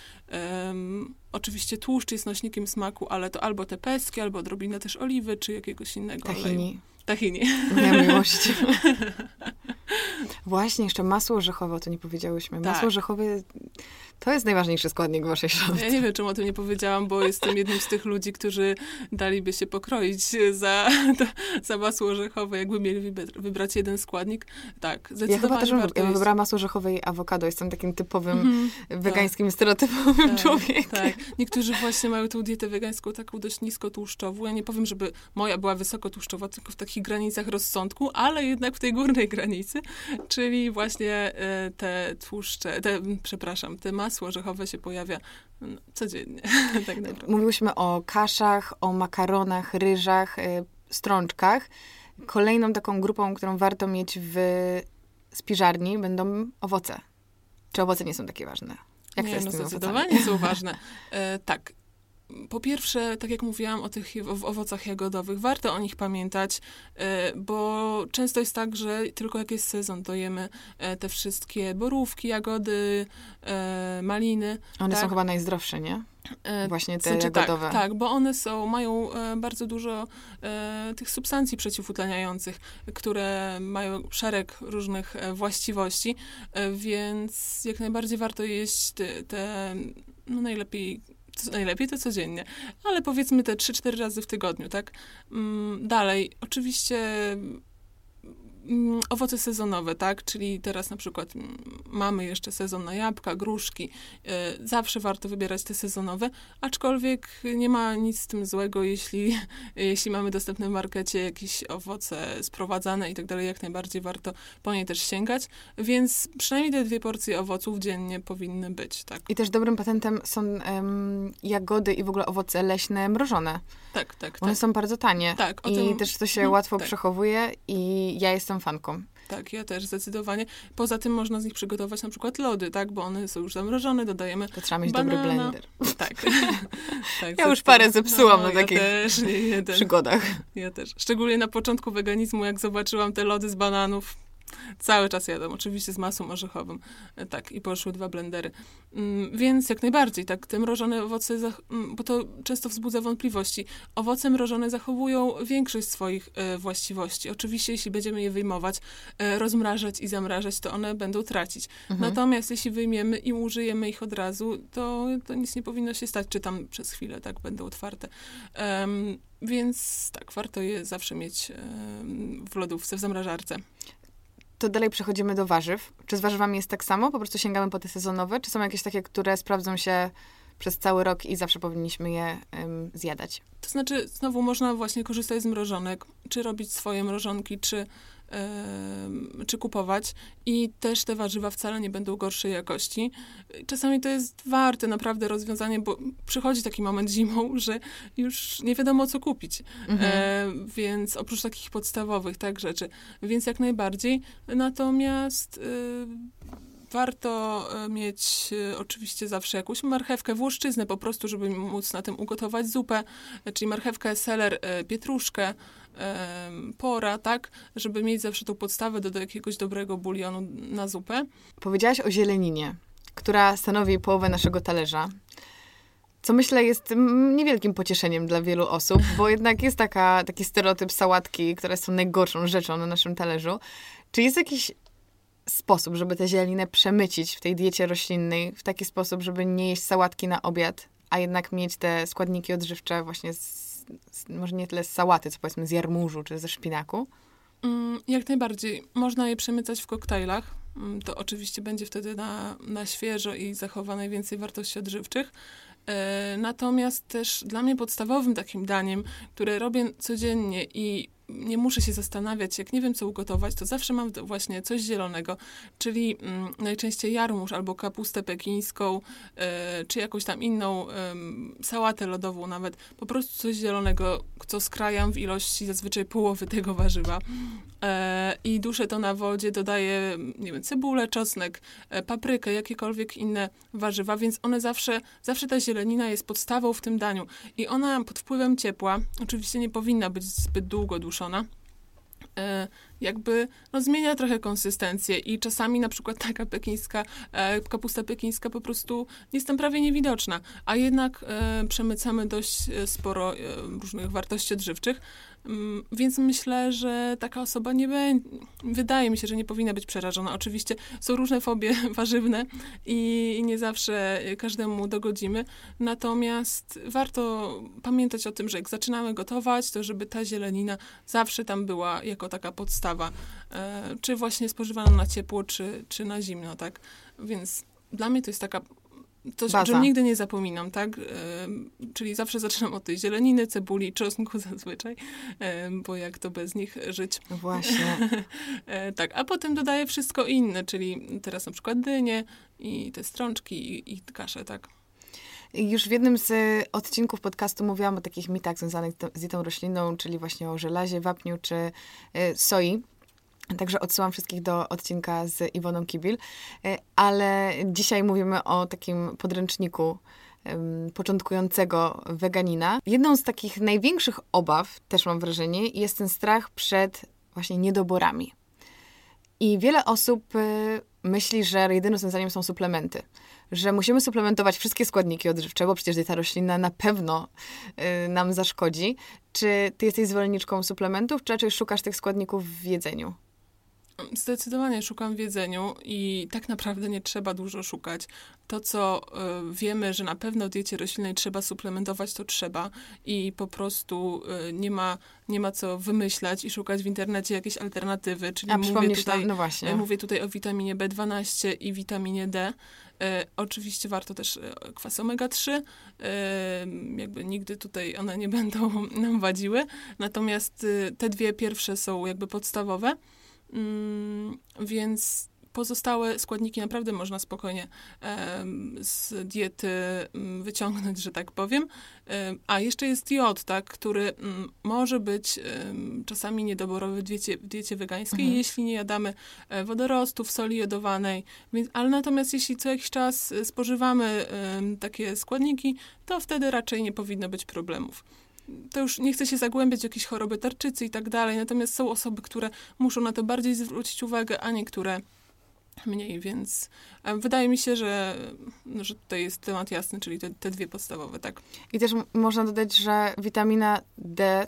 oczywiście tłuszcz jest nośnikiem smaku, ale to albo te peski, albo odrobinę też oliwy, czy jakiegoś innego Tahini. oleju. Tahini. Ja miłość. Właśnie, jeszcze masło orzechowe, to nie powiedziałyśmy. Masło tak. orzechowe to jest najważniejszy składnik waszej szafce. Ja nie wiem, czemu o tym nie powiedziałam, bo jestem jednym z tych ludzi, którzy daliby się pokroić za, za masło orzechowe, jakby mieli wybrać jeden składnik. Tak, zdecydowanie Ja chyba też bym wybrała masło orzechowe i awokado. Jestem takim typowym mm wegańskim, tak. stereotypowym tak, człowiekiem. Tak. Niektórzy właśnie mają tą dietę wegańską taką dość niskotłuszczową. Ja nie powiem, żeby moja była wysokotłuszczowa, tylko w takich granicach rozsądku, ale jednak w tej górnej granicy, czyli właśnie e, te tłuszcze, te, przepraszam, te masło orzechowe się pojawia no, codziennie, tak naprawdę. Mówiłyśmy o kaszach, o makaronach, ryżach, y, strączkach. Kolejną taką grupą, którą warto mieć w spiżarni będą owoce. Czy owoce nie są takie ważne? Jak nie, no zdecydowanie są ważne. E, tak, po pierwsze, tak jak mówiłam o tych owocach jagodowych, warto o nich pamiętać, e, bo często jest tak, że tylko jak jest sezon, to jemy e, te wszystkie borówki, jagody, e, maliny. One tak? są chyba najzdrowsze, nie? Właśnie te znaczy, jagodowe. Tak, tak, bo one są, mają bardzo dużo tych substancji przeciwutleniających, które mają szereg różnych właściwości, więc jak najbardziej warto jeść te, te no najlepiej najlepiej to codziennie, ale powiedzmy te 3-4 razy w tygodniu, tak? Mm, dalej, oczywiście owoce sezonowe, tak? Czyli teraz na przykład mm, mamy jeszcze sezon na jabłka, gruszki. E, zawsze warto wybierać te sezonowe, aczkolwiek nie ma nic z tym złego, jeśli, jeśli mamy dostępne w markecie jakieś owoce sprowadzane i tak dalej, jak najbardziej warto po nie też sięgać. Więc przynajmniej te dwie porcje owoców dziennie powinny być, tak? I też dobrym patentem są um, jagody i w ogóle owoce leśne mrożone. Tak, tak, One tak. są bardzo tanie. Tak. I tym... też to się hmm, łatwo tak. przechowuje i ja jestem fanką. Tak, ja też zdecydowanie. Poza tym można z nich przygotować na przykład lody, tak, bo one są już zamrożone, dodajemy To trzeba mieć banana. dobry blender. Tak. tak ja już parę zepsułam no, na takich ja też, nie, nie, przygodach. Ja też. Szczególnie na początku weganizmu, jak zobaczyłam te lody z bananów, Cały czas jadą, oczywiście z masą orzechową. E, tak, i poszły dwa blendery. Mm, więc jak najbardziej, tak, te mrożone owoce, mm, bo to często wzbudza wątpliwości. Owoce mrożone zachowują większość swoich e, właściwości. Oczywiście, jeśli będziemy je wyjmować, e, rozmrażać i zamrażać, to one będą tracić. Mhm. Natomiast jeśli wyjmiemy i użyjemy ich od razu, to, to nic nie powinno się stać, czy tam przez chwilę tak będą otwarte. Um, więc tak, warto je zawsze mieć w lodówce, w zamrażarce to dalej przechodzimy do warzyw. Czy z warzywami jest tak samo? Po prostu sięgamy po te sezonowe? Czy są jakieś takie, które sprawdzą się przez cały rok i zawsze powinniśmy je um, zjadać? To znaczy, znowu można właśnie korzystać z mrożonek, czy robić swoje mrożonki, czy czy kupować i też te warzywa wcale nie będą gorszej jakości. Czasami to jest warte naprawdę rozwiązanie, bo przychodzi taki moment zimą, że już nie wiadomo co kupić. Mhm. E, więc oprócz takich podstawowych tak rzeczy, więc jak najbardziej. Natomiast y, warto e, mieć e, oczywiście zawsze jakąś marchewkę włoszczyznę po prostu, żeby móc na tym ugotować zupę, czyli marchewkę, seler, pietruszkę, pora, tak, żeby mieć zawsze tą podstawę do, do jakiegoś dobrego bulionu na zupę. Powiedziałaś o zieleninie, która stanowi połowę naszego talerza. Co myślę jest niewielkim pocieszeniem dla wielu osób, bo jednak jest taka, taki stereotyp sałatki, które są najgorszą rzeczą na naszym talerzu. Czy jest jakiś sposób, żeby tę zielinę przemycić w tej diecie roślinnej w taki sposób, żeby nie jeść sałatki na obiad, a jednak mieć te składniki odżywcze właśnie z może nie tyle z sałaty, co powiedzmy z jarmużu czy ze szpinaku? Mm, jak najbardziej. Można je przemycać w koktajlach. mm, to oczywiście będzie wtedy na, na świeżo i zachowa najwięcej wartości odżywczych. E, natomiast też dla mnie podstawowym takim daniem, które robię codziennie i nie muszę się zastanawiać, jak nie wiem, co ugotować, to zawsze mam właśnie coś zielonego, czyli mm, najczęściej jarmuż albo kapustę pekińską, e, czy jakąś tam inną e, sałatę lodową nawet. Po prostu coś zielonego, co skrajam w ilości zazwyczaj połowy tego warzywa. E, I duszę to na wodzie, dodaję, nie wiem, cebulę, czosnek, e, paprykę, jakiekolwiek inne warzywa, więc one zawsze, zawsze ta zielenina jest podstawą w tym daniu. I ona pod wpływem ciepła, oczywiście nie powinna być zbyt długo duszona, e, jakby no, zmienia trochę konsystencję i czasami na przykład taka pekińska, e, kapusta pekińska po prostu jest tam prawie niewidoczna, a jednak e, przemycamy dość sporo różnych wartości odżywczych, więc myślę, że taka osoba nie będzie, wydaje mi się, że nie powinna być przerażona. Oczywiście są różne fobie warzywne i nie zawsze każdemu dogodzimy. Natomiast warto pamiętać o tym, że jak zaczynamy gotować, to żeby ta zielenina zawsze tam była jako taka podstawa. E, czy właśnie spożywana na ciepło, czy, czy na zimno, tak? Więc dla mnie to jest taka to, Baza. czym nigdy nie zapominam, tak? czyli zawsze zaczynam od tej zieleniny, cebuli, czosnku zazwyczaj, bo jak to bez nich żyć. Właśnie. E, tak, a potem dodaję wszystko inne, czyli teraz na przykład dynie i te strączki i, i kaszę, tak. Już w jednym z odcinków podcastu mówiłam o takich mitach związanych z dietą roślinną, czyli właśnie o żelazie, wapniu czy e, soi. Także odsyłam wszystkich do odcinka z Iwoną Kibil. E, ale dzisiaj mówimy o takim podręczniku początkującego weganina. Jedną z takich największych obaw, też mam wrażenie, jest ten strach przed właśnie niedoborami. I wiele osób e, myśli, że jedynym rozwiązaniem są suplementy. Że musimy suplementować wszystkie składniki odżywcze, bo przecież dieta roślinna na pewno e, nam zaszkodzi. Czy ty jesteś zwolenniczką suplementów, czy raczej szukasz tych składników w jedzeniu? Zdecydowanie szukam w jedzeniu i tak naprawdę nie trzeba dużo szukać. To, co y, wiemy, że na pewno w diecie roślinnej trzeba suplementować, to trzeba i po prostu y, nie, ma, nie ma co wymyślać i szukać w internecie jakiejś alternatywy. Czyli A mówię tutaj, no właśnie. Y, mówię tutaj o witaminie B12 i witaminie D. oczywiście warto też kwas omega-3. jakby nigdy tutaj one nie będą nam wadziły. Natomiast te dwie pierwsze są jakby podstawowe. Mm, więc pozostałe składniki naprawdę można spokojnie z diety mm, wyciągnąć, że tak powiem. A jeszcze jest jod, tak, który mm, może być czasami niedoborowy w diecie, w diecie wegańskiej, mhm. jeśli nie jadamy e, wodorostów, soli jodowanej. Więc, ale natomiast jeśli co jakiś czas e, spożywamy takie składniki, to wtedy raczej nie powinno być problemów to już nie chcę się zagłębiać w jakieś choroby tarczycy i tak dalej, natomiast są osoby, które muszą na to bardziej zwrócić uwagę, a niektóre mniej, więc wydaje mi się, że, no, że tutaj jest temat jasny, czyli te, te dwie podstawowe, tak. I też można dodać, że witamina D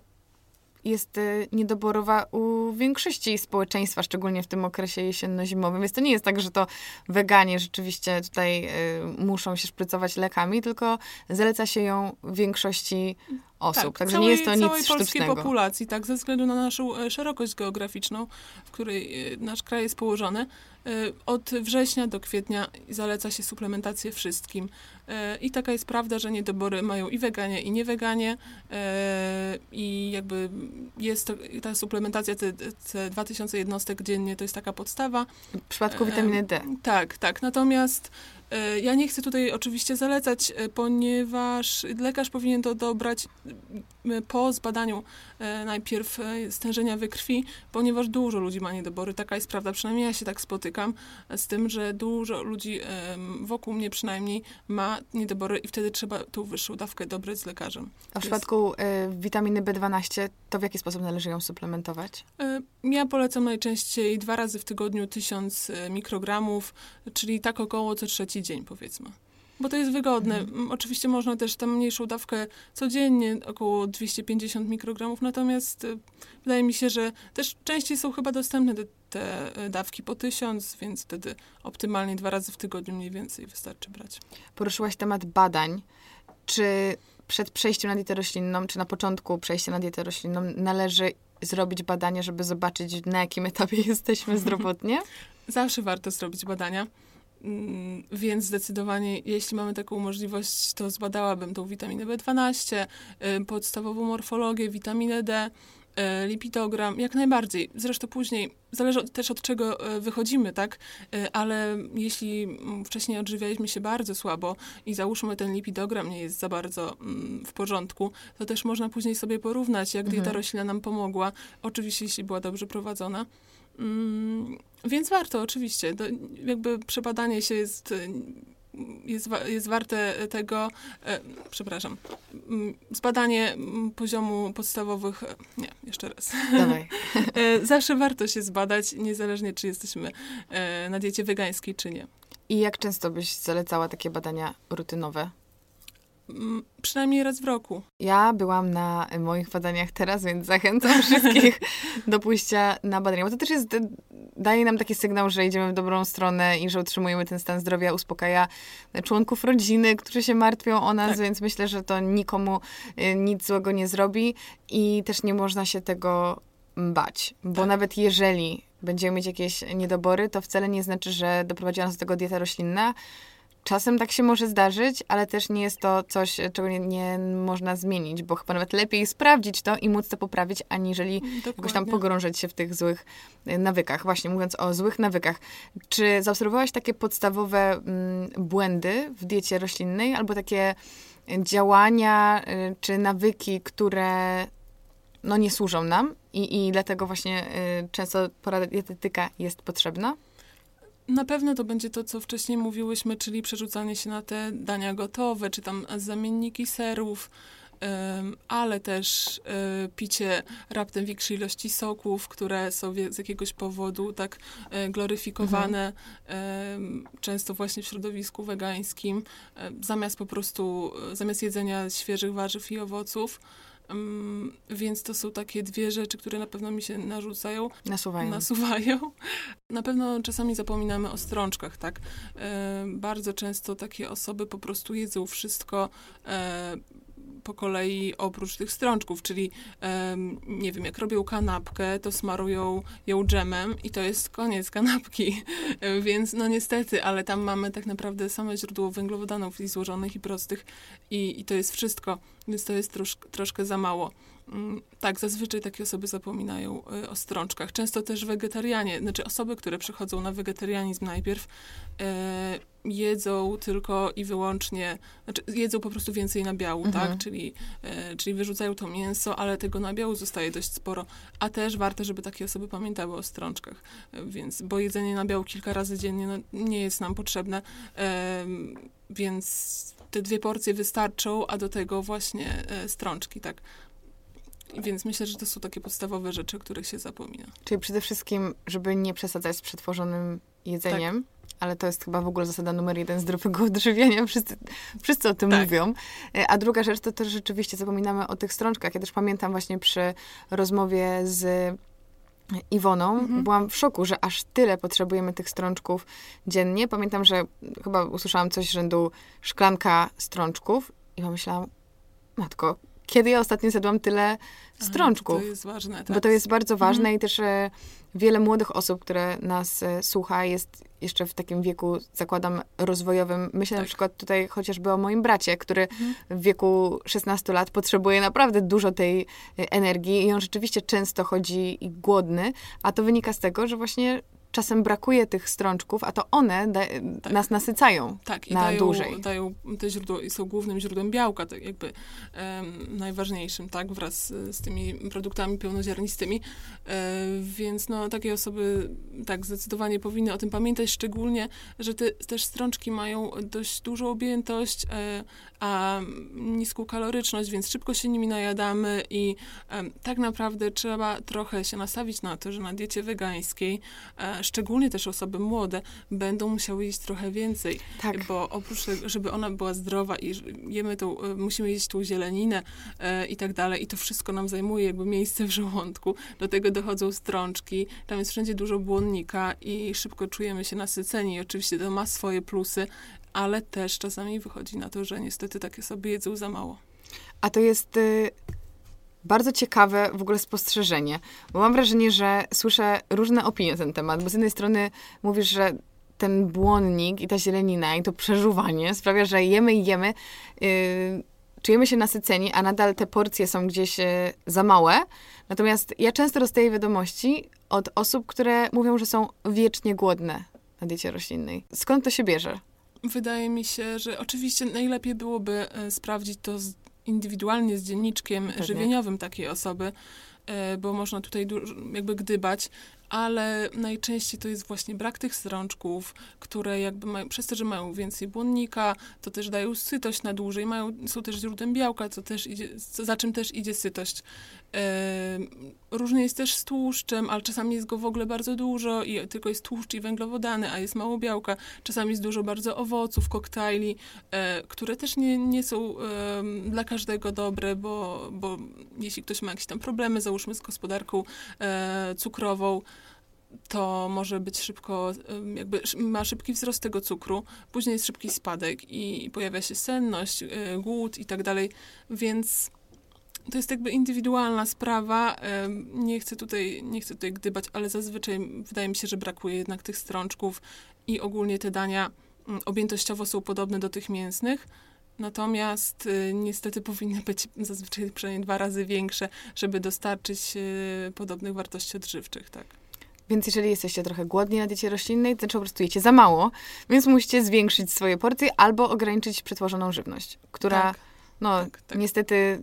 jest y, niedoborowa u większości społeczeństwa, szczególnie w tym okresie jesienno-zimowym. Więc to nie jest tak, że to weganie rzeczywiście tutaj y, muszą się szprycować lekami, tylko zaleca się ją większości osób. Tak, Także całej, nie jest to nic całej polskiej populacji, tak, ze względu na naszą e, szerokość geograficzną, w której e, nasz kraj jest położony. E, od września do kwietnia zaleca się suplementację wszystkim. I taka jest prawda, że niedobory mają i weganie, i nieweganie. I jakby jest to, ta suplementacja, te, te 2000 jednostek dziennie, to jest taka podstawa. W przypadku witaminy D. Tak, tak. Natomiast ja nie chcę tutaj oczywiście zalecać, e, ponieważ lekarz powinien to dobrać e, po zbadaniu najpierw stężenia we krwi, ponieważ dużo ludzi ma niedobory. Taka jest prawda, przynajmniej ja się tak spotykam z tym, że dużo ludzi wokół mnie przynajmniej ma niedobory i wtedy trzeba tą wyższą dawkę dobrać z lekarzem. A w przypadku jest... witaminy B12, to w jaki sposób należy ją suplementować? Ja polecam najczęściej dwa razy w tygodniu tysiąc mikrogramów, czyli tak około co trzeci trzeci dzień, powiedzmy. Bo to jest wygodne. Mhm. Oczywiście można też tę mniejszą dawkę codziennie, około 250 mikrogramów, natomiast y, wydaje mi się, że też częściej są chyba dostępne te, te y, dawki po tysiąc, więc wtedy optymalnie dwa razy w tygodniu mniej więcej wystarczy brać. Poruszyłaś temat badań. Czy przed przejściem na dietę roślinną, czy na początku przejścia na dietę roślinną należy zrobić badanie, żeby zobaczyć, na jakim etapie jesteśmy zdrowotnie? zawsze warto zrobić badania. Mm, Więc zdecydowanie, jeśli mamy taką możliwość, to zbadałabym tą witaminę B12, y, podstawową morfologię, witaminę D, y, lipidogram, jak najbardziej. Zresztą później, zależy też od czego y, wychodzimy, tak? Ale jeśli mm, wcześniej odżywialiśmy się bardzo słabo i załóżmy ten lipidogram nie jest za bardzo mm, w porządku, to też można później sobie porównać, jak dieta Mhm. roślinna nam pomogła. Oczywiście, jeśli była dobrze prowadzona. Mm, Więc warto, oczywiście. Jakby przebadanie się jest, y, jest, jest warte tego, e, przepraszam, mm, zbadanie mm, poziomu podstawowych, nie, jeszcze raz. Dawaj. E, Zawsze warto się zbadać, niezależnie czy jesteśmy e, na diecie wegańskiej, czy nie. I jak często byś zalecała takie badania rutynowe? Mm, Przynajmniej raz w roku. Ja byłam na moich badaniach teraz, więc zachęcam wszystkich do pójścia na badania. Bo to też jest, daje nam taki sygnał, że idziemy w dobrą stronę i że utrzymujemy ten stan zdrowia, uspokaja członków rodziny, którzy się martwią o nas, Tak. więc myślę, że to nikomu y, nic złego nie zrobi i też nie można się tego bać. Bo Tak. nawet jeżeli będziemy mieć jakieś niedobory, to wcale nie znaczy, że doprowadziła nas do tego dieta roślinna. Czasem tak się może zdarzyć, ale też nie jest to coś, czego nie, nie można zmienić, bo chyba nawet lepiej sprawdzić to i móc to poprawić, aniżeli jakoś tam Dokładnie. pogrążać się w tych złych y, nawykach. Właśnie mówiąc o złych nawykach, czy zaobserwowałaś takie podstawowe mm, błędy w diecie roślinnej albo takie działania y, czy nawyki, które no, nie służą nam i, i dlatego właśnie y, często porada dietetyka jest potrzebna? Na pewno to będzie to, co wcześniej mówiłyśmy, czyli przerzucanie się na te dania gotowe, czy tam zamienniki serów, ale też e, picie raptem większej ilości soków, które są z jakiegoś powodu tak e, gloryfikowane, em, często właśnie w środowisku wegańskim, e, zamiast po prostu, zamiast jedzenia świeżych warzyw i owoców. Em, Więc to są takie dwie rzeczy, które na pewno mi się narzucają Nasuwają. nasuwają. Na pewno czasami zapominamy o strączkach, tak? E, bardzo często takie osoby po prostu jedzą wszystko e, po kolei oprócz tych strączków, czyli nie wiem, jak robią kanapkę, to smarują ją dżemem i to jest koniec kanapki. Więc no niestety, ale tam mamy tak naprawdę same źródło węglowodanów i złożonych i prostych i, i to jest wszystko, więc to jest trosz, troszkę za mało. Mm, Tak, zazwyczaj takie osoby zapominają y, o strączkach. Często też wegetarianie, znaczy osoby, które przechodzą na wegetarianizm najpierw, e, jedzą tylko i wyłącznie, znaczy jedzą po prostu więcej nabiału, Mhm. tak? Czyli, e, czyli wyrzucają to mięso, ale tego nabiału zostaje dość sporo. A też warto, żeby takie osoby pamiętały o strączkach, e, więc, bo jedzenie nabiału kilka razy dziennie no, nie jest nam potrzebne, em, więc te dwie porcje wystarczą, a do tego właśnie e, strączki, tak? Więc myślę, że to są takie podstawowe rzeczy, o których się zapomina. Czyli przede wszystkim, żeby nie przesadzać z przetworzonym jedzeniem, ale to jest chyba w ogóle zasada numer jeden zdrowego odżywiania. Wszyscy, wszyscy o tym Tak. mówią. E, A druga rzecz to też rzeczywiście zapominamy o tych strączkach. Ja też pamiętam właśnie przy rozmowie z Iwoną, Mhm. byłam w szoku, że aż tyle potrzebujemy tych strączków dziennie. Pamiętam, że chyba usłyszałam coś rzędu szklanka strączków i pomyślałam, matko, kiedy ja ostatnio zjadłam tyle strączków? To jest ważne, tak? Bo to jest bardzo Mhm. ważne i też e, wiele młodych osób, które nas e, słucha, jest jeszcze w takim wieku, zakładam, rozwojowym. Myślę na Tak. przykład tutaj chociażby o moim bracie, który Mhm. w wieku 16 lat potrzebuje naprawdę dużo tej e, energii i on rzeczywiście często chodzi i głodny, a to wynika z tego, że właśnie czasem brakuje tych strączków, a to one da, Tak. nas nasycają Tak, i na dają, dłużej. dają te źródła i są głównym źródłem białka, tak jakby najważniejszym, tak, wraz z, tymi produktami pełnoziarnistymi. E, więc no, takie osoby tak zdecydowanie powinny o tym pamiętać, szczególnie, że te też strączki mają dość dużą objętość, e, a niską kaloryczność, więc szybko się nimi najadamy i em, tak naprawdę trzeba trochę się nastawić na to, że na diecie wegańskiej, e, szczególnie też osoby młode, będą musiały jeść trochę więcej. Tak. Bo oprócz tego, żeby ona była zdrowa i jemy tą, e, musimy jeść tą zieleninę e, i tak dalej i to wszystko nam zajmuje jakby miejsce w żołądku. Do tego dochodzą strączki, tam jest wszędzie dużo błonnika i szybko czujemy się nasyceni. Oczywiście to ma swoje plusy, ale też czasami wychodzi na to, że niestety takie sobie jedzą za mało. A to jest y, bardzo ciekawe w ogóle spostrzeżenie, bo mam wrażenie, że słyszę różne opinie na ten temat, bo z jednej strony mówisz, że ten błonnik i ta zielenina i to przeżuwanie sprawia, że jemy i jemy, yy, czujemy się nasyceni, a nadal te porcje są gdzieś yy, za małe. Natomiast ja często dostaję wiadomości od osób, które mówią, że są wiecznie głodne na diecie roślinnej. Skąd to się bierze? Wydaje mi się, że oczywiście najlepiej byłoby e, sprawdzić to z, indywidualnie z dzienniczkiem Pewnie. żywieniowym takiej osoby, e, bo można tutaj jakby gdybać, ale najczęściej to jest właśnie brak tych strączków, które jakby mają, przez to, że mają więcej błonnika, to też dają sytość na dłużej, mają, są też źródłem białka, co też idzie, za czym też idzie sytość. Różnie jest też z tłuszczem, ale czasami jest go w ogóle bardzo dużo i tylko jest tłuszcz i węglowodany, a jest mało białka. Czasami jest dużo bardzo owoców, koktajli, e, które też nie, nie są dla każdego dobre, bo, bo jeśli ktoś ma jakieś tam problemy, załóżmy z gospodarką e, cukrową, to może być szybko, jakby ma szybki wzrost tego cukru, później jest szybki spadek i pojawia się senność, e, głód i tak dalej, więc to jest jakby indywidualna sprawa. Nie chcę tutaj, nie chcę tutaj gdybać, ale zazwyczaj wydaje mi się, że brakuje jednak tych strączków i ogólnie te dania mm, objętościowo są podobne do tych mięsnych. Natomiast y, niestety powinny być zazwyczaj przynajmniej dwa razy większe, żeby dostarczyć y, podobnych wartości odżywczych, tak. Więc jeżeli jesteście trochę głodni na diecie roślinnej, to znaczy po prostu jecie za mało, więc musicie zwiększyć swoje porcje albo ograniczyć przetworzoną żywność, która tak, no tak, tak. niestety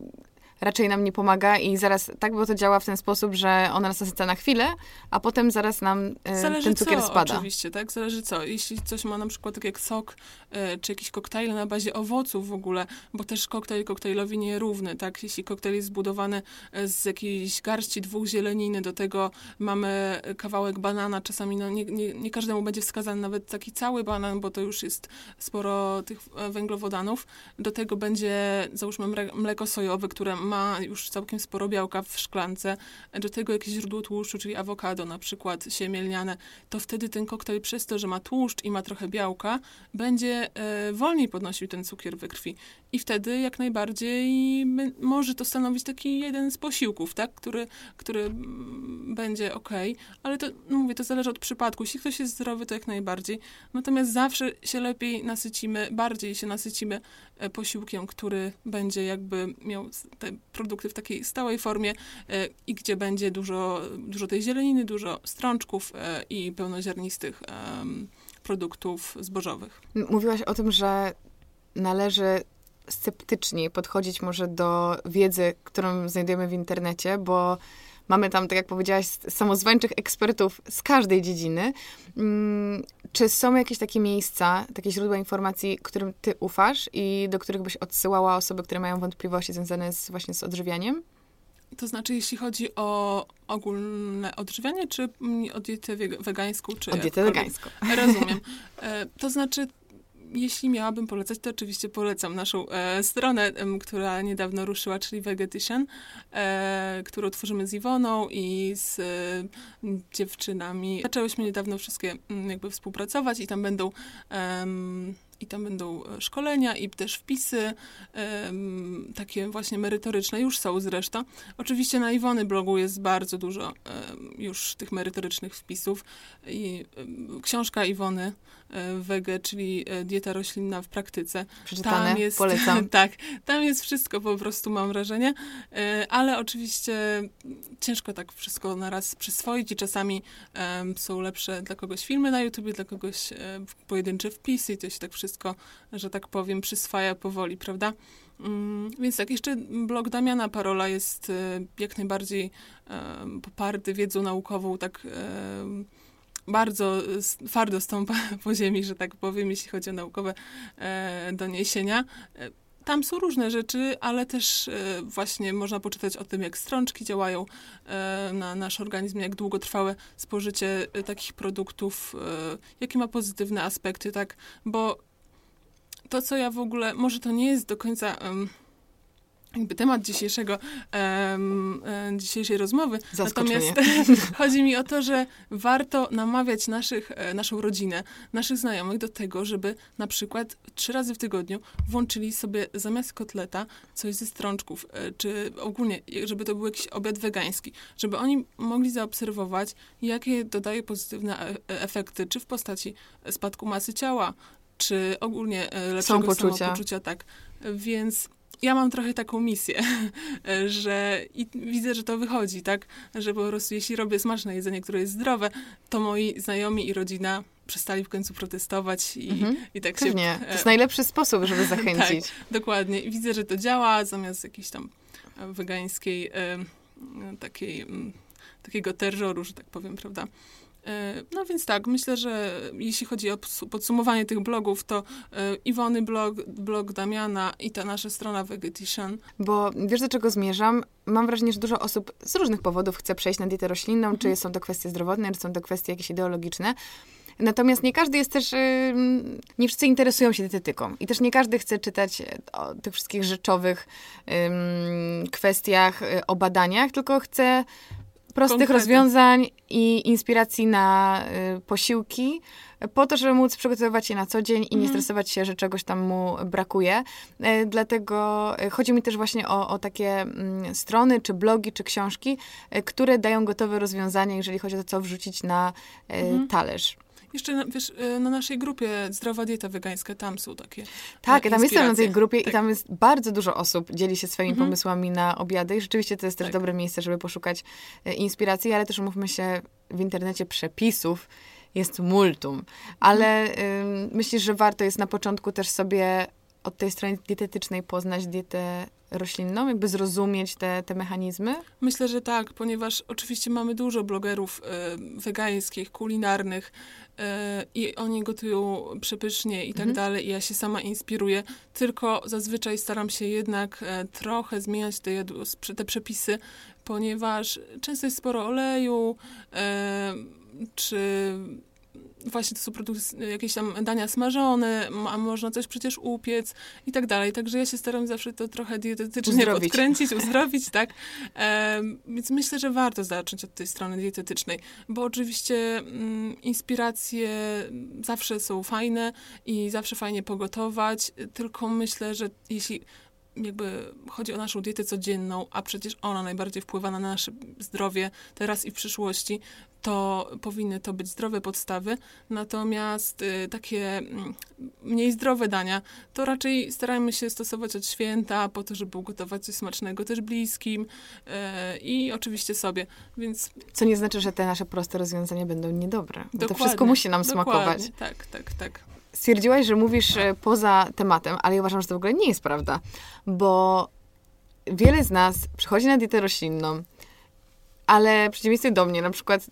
raczej nam nie pomaga i zaraz tak, bo to działa w ten sposób, że ona nas nasyca na chwilę, a potem zaraz nam e, ten cukier co, spada. oczywiście, tak? Zależy co. Jeśli coś ma na przykład tak jak sok, e, czy jakiś koktajl na bazie owoców w ogóle, bo też koktajl koktajlowi nierówny, tak? Jeśli koktajl jest zbudowany e, z jakiejś garści dwóch zieleniny, do tego mamy kawałek banana, czasami no, nie, nie, nie każdemu będzie wskazany nawet taki cały banan, bo to już jest sporo tych e, węglowodanów. Do tego będzie, załóżmy, mleko sojowe, które ma już całkiem sporo białka w szklance, do tego jakieś źródło tłuszczu, czyli awokado na przykład, siemię lniane, to wtedy ten koktajl przez to, że ma tłuszcz i ma trochę białka, będzie e, wolniej podnosił ten cukier we krwi. I wtedy jak najbardziej może to stanowić taki jeden z posiłków, tak, który, który mm, będzie ok, ale to, no mówię, to zależy od przypadku. Jeśli ktoś jest zdrowy, to jak najbardziej. Natomiast zawsze się lepiej nasycimy, bardziej się nasycimy e, posiłkiem, który będzie jakby miał te produkty w takiej stałej formie e, i gdzie będzie dużo, dużo tej zieleniny, dużo strączków e, i pełnoziarnistych produktów zbożowych. Mówiłaś o tym, że należy sceptycznie podchodzić może do wiedzy, którą znajdujemy w internecie, bo mamy tam, tak jak powiedziałaś, samozwańczych ekspertów z każdej dziedziny. Mm, Czy są jakieś takie miejsca, takie źródła informacji, którym ty ufasz i do których byś odsyłała osoby, które mają wątpliwości związane z, właśnie z odżywianiem? To znaczy, jeśli chodzi o ogólne odżywianie, czy o dietę wegańską, czy O dietę wegańską. Rozumiem. E, to znaczy, jeśli miałabym polecać, to oczywiście polecam naszą e, stronę, em, która niedawno ruszyła, czyli Vegetician, e, którą tworzymy z Iwoną i z e, dziewczynami. Zaczęłyśmy niedawno wszystkie mm, jakby współpracować i tam będą i tam będą e, szkolenia i też wpisy em, takie właśnie merytoryczne, już są zresztą. Oczywiście na Iwony blogu jest bardzo dużo em, już tych merytorycznych wpisów i em, książka Iwony e, Wege, czyli e, dieta roślinna w praktyce. Przeczytane, Tam jest, polecam. tak, tam jest wszystko po prostu, mam wrażenie, E, ale oczywiście ciężko tak wszystko na raz przyswoić i czasami są lepsze dla kogoś filmy na YouTube, dla kogoś e, pojedyncze wpisy i to się tak wszystko, że tak powiem, przyswaja powoli, prawda? Mm, Więc tak, jeszcze blog Damiana Parola jest e, jak najbardziej poparty wiedzą naukową, tak bardzo s- twardo stąpa po ziemi, że tak powiem, jeśli chodzi o naukowe e, doniesienia. E, Tam są różne rzeczy, ale też e, właśnie można poczytać o tym, jak strączki działają e, na nasz organizm, jak długotrwałe spożycie e, takich produktów, e, jakie ma pozytywne aspekty, tak? Bo to, co ja w ogóle, może to nie jest do końca jakby temat dzisiejszego, um, dzisiejszej rozmowy. Natomiast chodzi mi o to, że warto namawiać naszych, e, naszą rodzinę, naszych znajomych do tego, żeby na przykład trzy razy w tygodniu włączyli sobie zamiast kotleta coś ze strączków, e, czy ogólnie, żeby to był jakiś obiad wegański, żeby oni mogli zaobserwować, jakie dodaje pozytywne efekty, czy w postaci spadku masy ciała, czy ogólnie lepszego Samopoczucia. samopoczucia, tak. Więc ja mam trochę taką misję, że i widzę, że to wychodzi, tak? Że po prostu jeśli robię smaczne jedzenie, które jest zdrowe, to moi znajomi i rodzina przestali w końcu protestować i, mhm. i tak Pewnie. się... To jest najlepszy sposób, żeby tak, zachęcić. tak, dokładnie. I widzę, że to działa zamiast jakiejś tam wegańskiej takiej, takiego terroru, że tak powiem, prawda? E, no więc tak, myślę, że jeśli chodzi o podsumowanie tych blogów, to e, Iwony blog, blog Damiana i ta nasza strona Vegetician. Bo wiesz, do czego zmierzam? Mam wrażenie, że dużo osób z różnych powodów chce przejść na dietę roślinną, mhm. czy są to kwestie zdrowotne, czy są to kwestie jakieś ideologiczne. Natomiast nie każdy jest też, nie wszyscy interesują się dietetyką i też nie każdy chce czytać o tych wszystkich rzeczowych kwestiach, y, o badaniach, tylko chce prostych rozwiązań i inspiracji na y, posiłki, po to, żeby móc przygotowywać je na co dzień i nie mhm. stresować się, że czegoś tam mu brakuje. Y, dlatego y, chodzi mi też właśnie o, o takie mm, strony, czy blogi, czy książki, y, które dają gotowe rozwiązania, jeżeli chodzi o to, co wrzucić na mhm. talerz. Jeszcze na, wiesz, e, na naszej grupie Zdrowa Dieta Wegańska, tam są takie Tak, ja tam jestem na tej grupie tak. i tam jest bardzo dużo osób, dzieli się swoimi mhm. pomysłami na obiady i rzeczywiście to jest też tak. dobre miejsce, żeby poszukać e, inspiracji, ale też umówmy się, w internecie przepisów jest multum. Ale mhm. y, myślisz, że warto jest na początku też sobie od tej strony dietetycznej poznać dietę roślinną, jakby zrozumieć te, te mechanizmy? Myślę, że tak, ponieważ oczywiście mamy dużo blogerów y, wegańskich, kulinarnych y, i oni gotują przepysznie i tak mhm. dalej i ja się sama inspiruję, tylko zazwyczaj staram się jednak y, trochę zmieniać te, te przepisy, ponieważ często jest sporo oleju, czy właśnie to są produkty, jakieś tam dania smażone, a można coś przecież upiec i tak dalej. Także ja się staram zawsze to trochę dietetycznie uzdrowić. podkręcić, uzdrowić, tak. E, więc myślę, że warto zacząć od tej strony dietetycznej, bo oczywiście mm, inspiracje zawsze są fajne i zawsze fajnie pogotować, tylko myślę, że jeśli jakby chodzi o naszą dietę codzienną, a przecież ona najbardziej wpływa na nasze zdrowie teraz i w przyszłości, to powinny to być zdrowe podstawy. Natomiast y, takie y, mniej zdrowe dania, to raczej starajmy się stosować od święta, po to, żeby ugotować coś smacznego też bliskim y, i oczywiście sobie. Więc... Co nie znaczy, że te nasze proste rozwiązania będą niedobre. To wszystko musi nam smakować. Tak, tak, tak. Stwierdziłaś, że mówisz e, poza tematem, ale ja uważam, że to w ogóle nie jest prawda, bo wiele z nas przychodzi na dietę roślinną, ale w przeciwieństwie do mnie, na przykład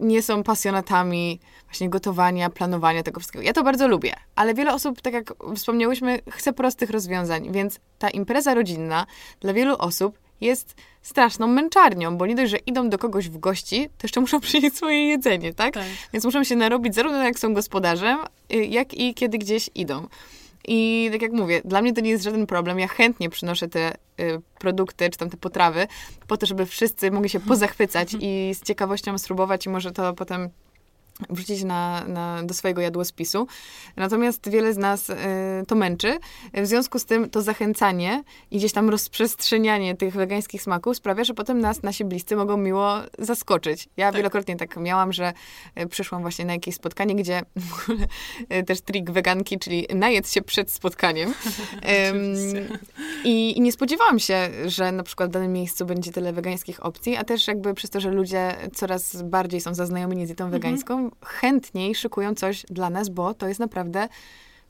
nie są pasjonatami właśnie gotowania, planowania tego wszystkiego. Ja to bardzo lubię, ale wiele osób, tak jak wspomniałyśmy, chce prostych rozwiązań, więc ta impreza rodzinna dla wielu osób jest straszną męczarnią, bo nie dość, że idą do kogoś w gości, to jeszcze muszą przynieść swoje jedzenie, tak? tak. Więc muszą się narobić zarówno jak są gospodarzem, y, jak i kiedy gdzieś idą. I tak jak mówię, dla mnie to nie jest żaden problem. Ja chętnie przynoszę te y, produkty, czy tam te potrawy, po to, żeby wszyscy mogli się pozachwycać i z ciekawością spróbować i może to potem wrzucić na, na, do swojego jadłospisu. Natomiast wiele z nas y, to męczy. W związku z tym to zachęcanie i gdzieś tam rozprzestrzenianie tych wegańskich smaków sprawia, że potem nas nasi bliscy mogą miło zaskoczyć. Ja tak. wielokrotnie tak miałam, że y, przyszłam właśnie na jakieś spotkanie, gdzie y, też trik weganki, czyli najedz się przed spotkaniem. i, I nie spodziewałam się, że na przykład w danym miejscu będzie tyle wegańskich opcji, a też jakby przez to, że ludzie coraz bardziej są zaznajomieni z dietą mhm. wegańską, chętniej szykują coś dla nas, bo to jest naprawdę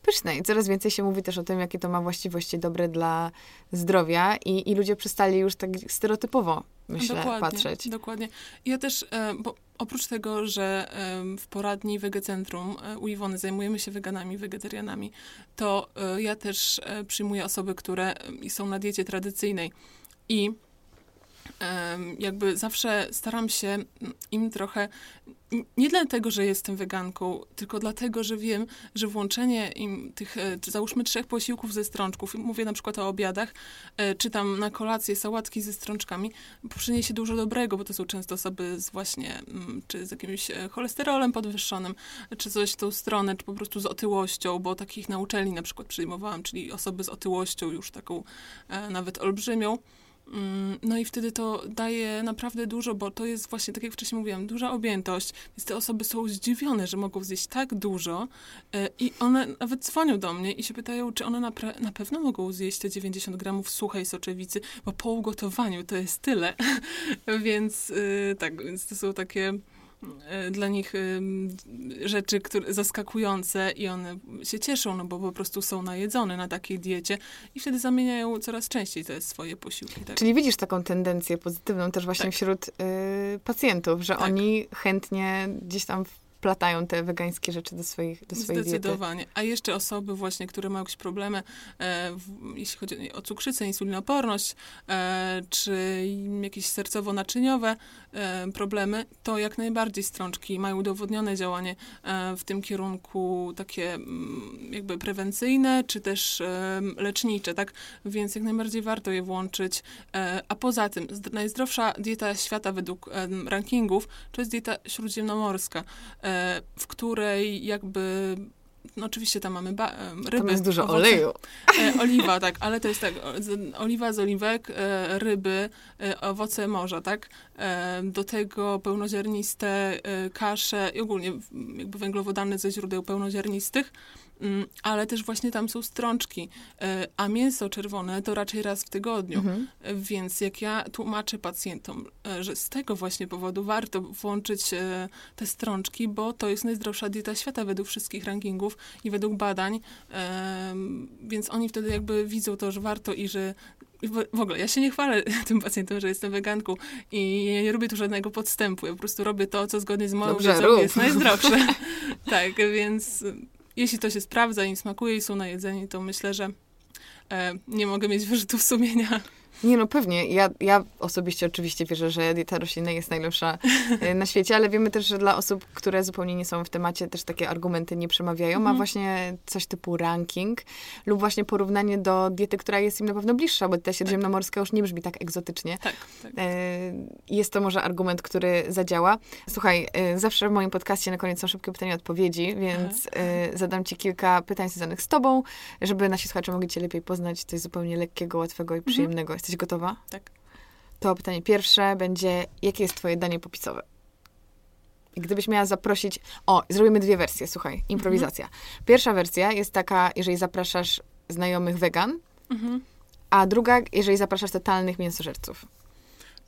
pyszne. I coraz więcej się mówi też o tym, jakie to ma właściwości dobre dla zdrowia i, i ludzie przestali już tak stereotypowo, myślę, dokładnie, patrzeć. Dokładnie. Ja też, e, bo oprócz tego, że w poradni Wegecentrum e, u Iwony zajmujemy się weganami, wegetarianami, to e, ja też przyjmuję osoby, które są na diecie tradycyjnej i jakby zawsze staram się im trochę, nie dlatego, że jestem weganką, tylko dlatego, że wiem, że włączenie im tych, e, załóżmy trzech posiłków ze strączków, mówię na przykład o obiadach, e, czy tam na kolację sałatki ze strączkami, przyniesie dużo dobrego, bo to są często osoby z właśnie, mm, czy z jakimś e, cholesterolem podwyższonym, czy coś w tą stronę, czy po prostu z otyłością, bo takich na uczelni na przykład przyjmowałam, czyli osoby z otyłością już taką nawet olbrzymią. Mm, no i wtedy to daje naprawdę dużo, bo to jest właśnie, tak jak wcześniej mówiłam, duża objętość, więc te osoby są zdziwione, że mogą zjeść tak dużo e, i one nawet dzwonią do mnie i się pytają, czy one na, na pewno mogą zjeść te 90 gramów suchej soczewicy, bo po ugotowaniu to jest tyle. więc y, tak, więc to są takie dla nich rzeczy które, zaskakujące i one się cieszą, no bo po prostu są najedzone na takiej diecie i wtedy zamieniają coraz częściej te swoje posiłki. Tak? Czyli widzisz taką tendencję pozytywną też właśnie tak. wśród y, pacjentów, że tak. oni chętnie gdzieś tam wplatają te wegańskie rzeczy do, swoich, do swojej Zdecydowanie. diety. A jeszcze osoby właśnie, które mają jakieś problemy, e, w, jeśli chodzi o cukrzycę, insulinoporność, e, czy jakieś sercowo-naczyniowe problemy, to jak najbardziej strączki mają udowodnione działanie e, w tym kierunku takie mm, jakby prewencyjne, czy też e, lecznicze, tak? Więc jak najbardziej warto je włączyć. E, a poza tym, najzdrowsza dieta świata według rankingów to jest dieta śródziemnomorska w której jakby no oczywiście tam mamy ba- ryby. Tam jest dużo owoce, oleju. E, oliwa, tak, ale to jest tak, oliwa z oliwek, e, ryby, e, owoce morza, tak? E, do tego pełnoziarniste e, kasze i ogólnie jakby węglowodany ze źródeł pełnoziarnistych. Mm, ale też właśnie tam są strączki, e, a mięso czerwone to raczej raz w tygodniu. Mhm. Więc jak ja tłumaczę pacjentom, e, że z tego właśnie powodu warto włączyć e, te strączki, bo to jest najzdrowsza dieta świata według wszystkich rankingów i według badań, więc oni wtedy jakby widzą to, że warto i że w ogóle, ja się nie chwalę tym pacjentom, że jestem weganką i nie robię tu żadnego podstępu. Ja po prostu robię to, co zgodnie z moją Dobrze, wiedzą jest najzdrowsze. tak, więc jeśli to się sprawdza, im smakuje i są na jedzenie, to myślę, że e, nie mogę mieć wyrzutów sumienia. Nie, no pewnie. Ja, ja osobiście oczywiście wierzę, że dieta roślinna jest najlepsza e, na świecie, ale wiemy też, że dla osób, które zupełnie nie są w temacie, też takie argumenty nie przemawiają. Mhm. A właśnie coś typu ranking lub właśnie porównanie do diety, która jest im na pewno bliższa, bo dieta śródziemnomorska już nie brzmi tak egzotycznie. Tak, tak. E, jest to może argument, który zadziała. Słuchaj, e, zawsze w moim podcaście na koniec są szybkie pytania i odpowiedzi, więc zadam ci kilka pytań związanych z tobą, żeby nasi słuchacze mogli cię lepiej poznać. Coś zupełnie lekkiego, łatwego i mhm. przyjemnego. Mhm. Jesteś gotowa? Tak. To pytanie pierwsze będzie, jakie jest twoje danie popisowe? I gdybyś miała zaprosić... O, zrobimy dwie wersje, słuchaj, improwizacja. Mhm. Pierwsza wersja jest taka, jeżeli zapraszasz znajomych wegan, mhm. a druga, jeżeli zapraszasz totalnych mięsożerców.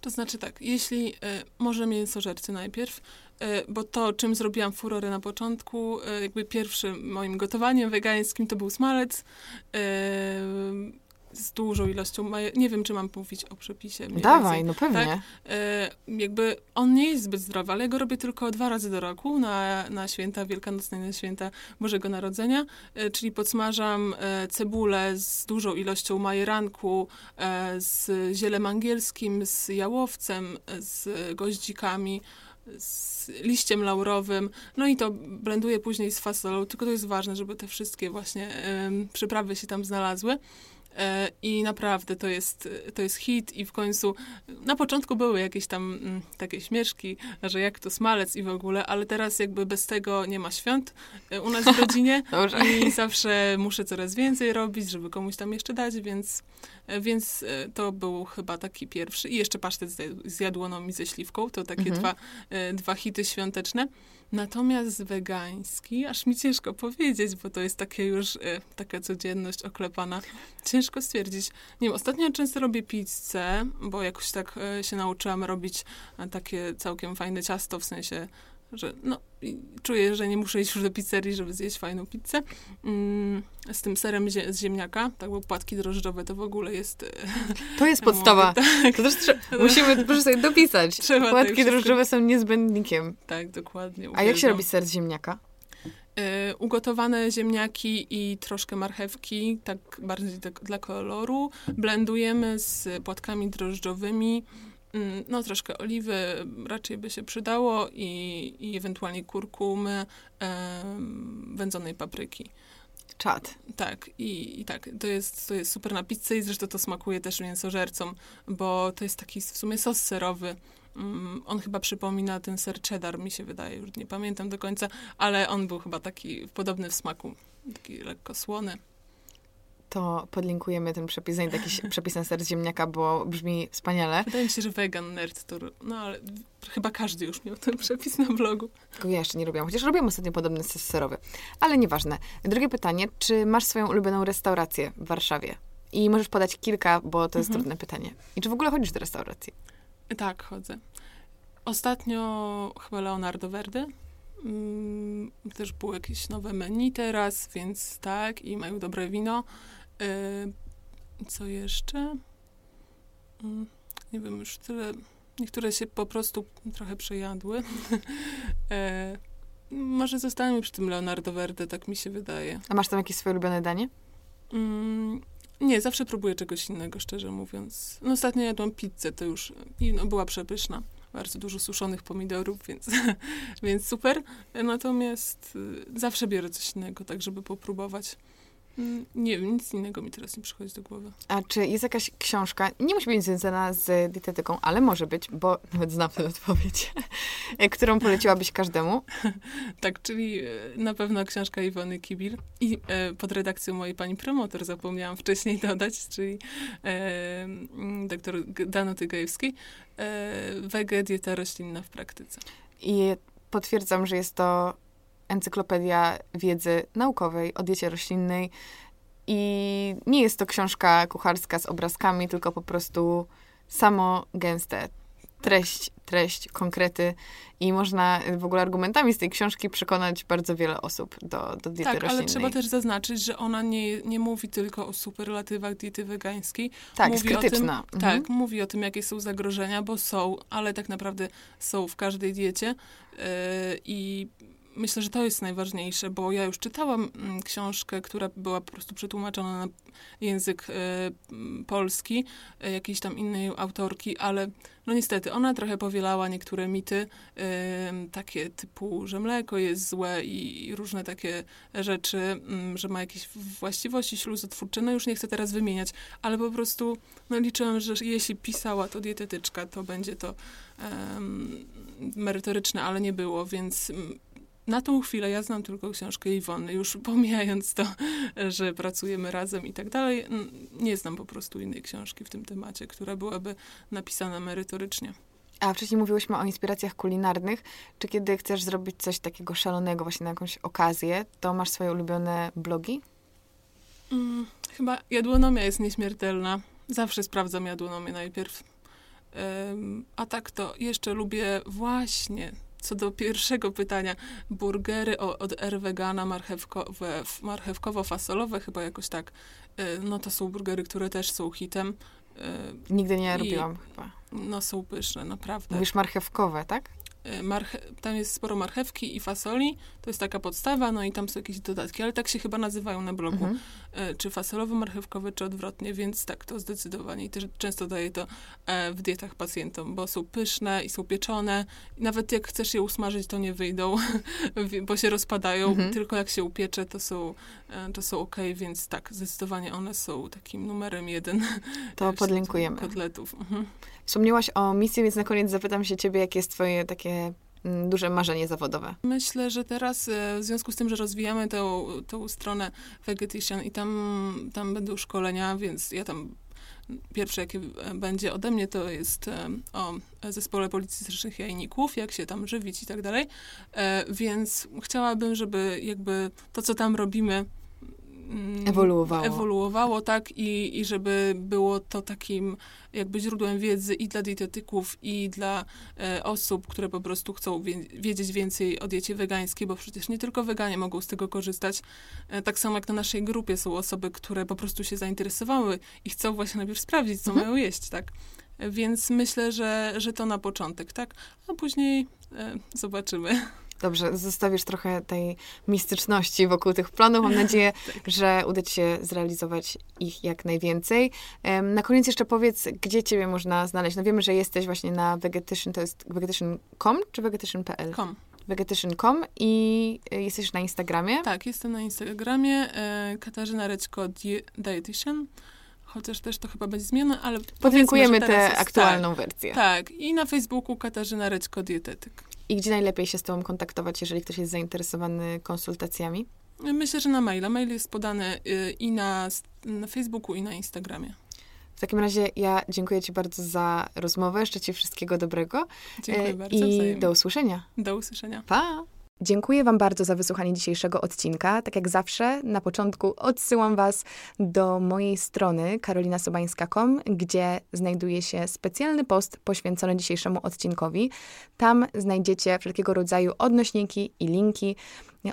To znaczy tak, jeśli y, może mięsożercy najpierw, y, bo to, czym zrobiłam furorę na początku, y, jakby pierwszym moim gotowaniem wegańskim to był smalec z dużą ilością Nie wiem, czy mam mówić o przepisie. Dawaj, no pewnie. Tak? E, jakby on nie jest zbyt zdrowy, ale ja go robię tylko dwa razy do roku, na, na święta wielkanocne, na święta Bożego Narodzenia, e, czyli podsmażam e, cebulę z dużą ilością majeranku, e, z zielem angielskim, z jałowcem, z goździkami, z liściem laurowym, no i to blenduję później z fasolą, tylko to jest ważne, żeby te wszystkie właśnie przyprawy się tam znalazły. E, I naprawdę to jest, to jest hit i w końcu na początku były jakieś tam mm, takie śmieszki, że jak to smalec i w ogóle, ale teraz jakby bez tego nie ma świąt e, u nas w rodzinie i zawsze muszę coraz więcej robić, żeby komuś tam jeszcze dać, więc, e, więc to był chyba taki pierwszy. I jeszcze pasztet z jadłoną i ze śliwką, to takie mhm. dwa, dwa hity świąteczne. Natomiast wegański, aż mi ciężko powiedzieć, bo to jest takie już y, taka codzienność oklepana. Ciężko stwierdzić. Nie wiem, ostatnio często robię pizzę, bo jakoś tak y, się nauczyłam robić y, takie całkiem fajne ciasto, w sensie że no, czuję, że nie muszę iść już do pizzerii, żeby zjeść fajną pizzę. Mm, z tym serem zie z ziemniaka, tak, bo płatki drożdżowe to w ogóle jest... To jest podstawa. tak. To też musimy proszę sobie dopisać. Trzeba płatki tak drożdżowe są niezbędnikiem. Tak, dokładnie. Uwielbiam. A jak się robi ser z ziemniaka? Y, ugotowane ziemniaki i troszkę marchewki, tak bardziej tak dla koloru. Blendujemy z płatkami drożdżowymi no, troszkę oliwy raczej by się przydało i, i ewentualnie kurkumy, wędzonej papryki. Czad. Tak, i, i tak, to jest, to jest super na pizzę i zresztą to smakuje też mięsożercom, bo to jest taki w sumie sos serowy. Mm, on chyba przypomina ten ser cheddar, mi się wydaje, już nie pamiętam do końca, ale on był chyba taki podobny w smaku, taki lekko słony to podlinkujemy ten przepis, zanim jakiś przepis na ser z ziemniaka, bo brzmi wspaniale. Wydaje mi się, że vegan nerd to, no ale chyba każdy już miał ten przepis na blogu. Tylko ja jeszcze nie robiłam, chociaż robiłam ostatnio podobny sos serowy. Ale nieważne. Drugie pytanie, czy masz swoją ulubioną restaurację w Warszawie? I możesz podać kilka, bo to jest mhm. trudne pytanie. I czy w ogóle chodzisz do restauracji? Tak, chodzę. Ostatnio chyba Leonardo Verde. Mm, też było jakieś nowe menu teraz, więc tak, i mają dobre wino. Yy, co jeszcze? Yy, nie wiem, już tyle. Niektóre się po prostu trochę przejadły. yy, może zostańmy przy tym Leonardo Verde, tak mi się wydaje. A masz tam jakieś swoje ulubione danie? Mm, nie, zawsze próbuję czegoś innego, szczerze mówiąc. No ostatnio jadłam pizzę, to już i no, była przepyszna. Bardzo dużo suszonych pomidorów, więc, więc super. Natomiast y, zawsze biorę coś innego, tak żeby popróbować. Nie wiem, nic innego mi teraz nie przychodzi do głowy. A czy jest jakaś książka, nie musi być związana z dietetyką, ale może być, bo nawet znam tę odpowiedź, którą poleciłabyś każdemu? tak, czyli e, na pewno książka Iwony Kibil i e, pod redakcją mojej pani promotor zapomniałam wcześniej dodać, czyli e, mm, doktor Danuty Gajewskiej, e, Wege, dieta roślinna w praktyce. I potwierdzam, że jest to encyklopedia wiedzy naukowej o diecie roślinnej. I nie jest to książka kucharska z obrazkami, tylko po prostu samo gęste. Treść, treść, konkrety i można w ogóle argumentami z tej książki przekonać bardzo wiele osób do, do diety tak, roślinnej. ale trzeba też zaznaczyć, że ona nie, nie mówi tylko o superlatywach diety wegańskiej. Tak, mówi jest krytyczna. Tym, mhm. Tak, mówi o tym, jakie są zagrożenia, bo są, ale tak naprawdę są w każdej diecie yy, i myślę, że to jest najważniejsze, bo ja już czytałam mm, książkę, która była po prostu przetłumaczona na język y, polski, y, jakiejś tam innej autorki, ale no niestety ona trochę powielała niektóre mity, y, takie typu, że mleko jest złe i, różne takie rzeczy, y, że ma jakieś właściwości śluzotwórcze. No już nie chcę teraz wymieniać, ale po prostu no liczyłam, że jeśli pisała to dietetyczka, to będzie to merytoryczne, ale nie było, więc na tą chwilę ja znam tylko książkę Iwony, już pomijając to, że pracujemy razem i tak dalej. Nie znam po prostu innej książki w tym temacie, która byłaby napisana merytorycznie. A wcześniej mówiłyśmy o inspiracjach kulinarnych. Czy kiedy chcesz zrobić coś takiego szalonego, właśnie na jakąś okazję, to masz swoje ulubione blogi? Hmm, chyba jadłonomia jest nieśmiertelna. Zawsze sprawdzam jadłonomię najpierw. Um, a tak to jeszcze lubię właśnie co do pierwszego pytania, burgery od R Vegana marchewkowe, marchewkowo-fasolowe, chyba jakoś tak, y, no to są burgery, które też są hitem. Y, Nigdy nie robiłam chyba. No są pyszne, naprawdę. Mówisz marchewkowe, tak? Y, marche tam jest sporo marchewki i fasoli, to jest taka podstawa, no i tam są jakieś dodatki, ale tak się chyba nazywają na blogu. Mhm. Y, czy fasolowo-marchewkowe, czy odwrotnie, więc tak, to zdecydowanie. I też często daję to e, w dietach pacjentom, bo są pyszne i są pieczone. Nawet jak chcesz je usmażyć, to nie wyjdą, bo się rozpadają. Mhm. Tylko jak się upiecze, to są, e, to są ok, więc tak, zdecydowanie one są takim numerem jeden. To podlinkujemy. Kotletów. Mhm. Wspomniałaś o misji, więc na koniec zapytam się ciebie, jakie jest twoje takie mm, duże marzenie zawodowe? Myślę, że teraz e, w związku z tym, że rozwijamy tą, tą stronę Vegetician i tam, tam będą szkolenia, więc ja tam pierwsze, jakie e, będzie ode mnie, to jest e, o zespole policystycznych jajników, jak się tam żywić i tak dalej. Więc chciałabym, żeby jakby to, co tam robimy, Mm, ewoluowało. ewoluowało, tak, i, i żeby było to takim jakby źródłem wiedzy i dla dietetyków, i dla e, osób, które po prostu chcą wie, wiedzieć więcej o diecie wegańskiej, bo przecież nie tylko weganie mogą z tego korzystać. E, tak samo jak na naszej grupie są osoby, które po prostu się zainteresowały i chcą właśnie najpierw sprawdzić, co mhm. mają jeść, tak. Więc myślę, że, że to na początek, tak? A później e, zobaczymy. Dobrze, zostawisz trochę tej mistyczności wokół tych planów. Mam nadzieję, tak. że uda ci się zrealizować ich jak najwięcej. Na koniec jeszcze powiedz, gdzie ciebie można znaleźć. No wiemy, że jesteś właśnie na Vegetation, to jest vegetation.com czy vegetation.pl? Com. Vegetation.com i e, jesteś na Instagramie? Tak, jestem na Instagramie. E, Katarzyna Reczko Dietitian chociaż też to chyba będzie zmiana, ale... Podlinkujemy tę aktualną tak, wersję. Tak, i na Facebooku Katarzyna Reczko Dietetyk. I gdzie najlepiej się z Tobą kontaktować, jeżeli ktoś jest zainteresowany konsultacjami? Myślę, że na maila. Mail jest podany y, i na, na Facebooku, i na Instagramie. W takim razie ja dziękuję Ci bardzo za rozmowę. Życzę Ci wszystkiego dobrego. Dziękuję e, bardzo. I wzajemnie. do usłyszenia. Do usłyszenia. Pa! Dziękuję Wam bardzo za wysłuchanie dzisiejszego odcinka. Tak jak zawsze, na początku odsyłam Was do mojej strony karolinasobańska.com, gdzie znajduje się specjalny post poświęcony dzisiejszemu odcinkowi. Tam znajdziecie wszelkiego rodzaju odnośniki i linki,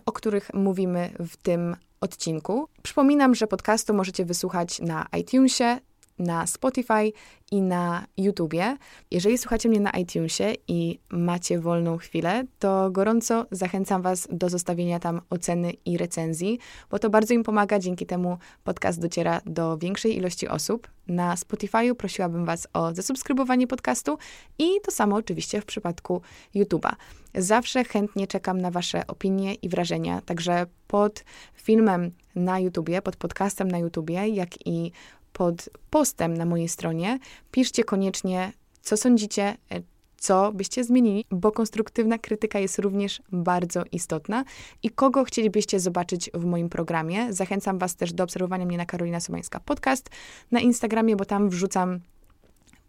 o których mówimy w tym odcinku. Przypominam, że podcastu możecie wysłuchać na iTunesie, na Spotify i na YouTubie. Jeżeli słuchacie mnie na iTunesie i macie wolną chwilę, to gorąco zachęcam Was do zostawienia tam oceny i recenzji, bo to bardzo im pomaga. Dzięki temu podcast dociera do większej ilości osób. Na Spotify'u prosiłabym Was o zasubskrybowanie podcastu i to samo oczywiście w przypadku YouTube'a. Zawsze chętnie czekam na Wasze opinie i wrażenia, także pod filmem na YouTubie, pod podcastem na YouTubie, jak i pod postem na mojej stronie. Piszcie koniecznie, co sądzicie, e, co byście zmienili, bo konstruktywna krytyka jest również bardzo istotna i kogo chcielibyście zobaczyć w moim programie. Zachęcam Was też do obserwowania mnie na Karolina Somańska Podcast na Instagramie, bo tam wrzucam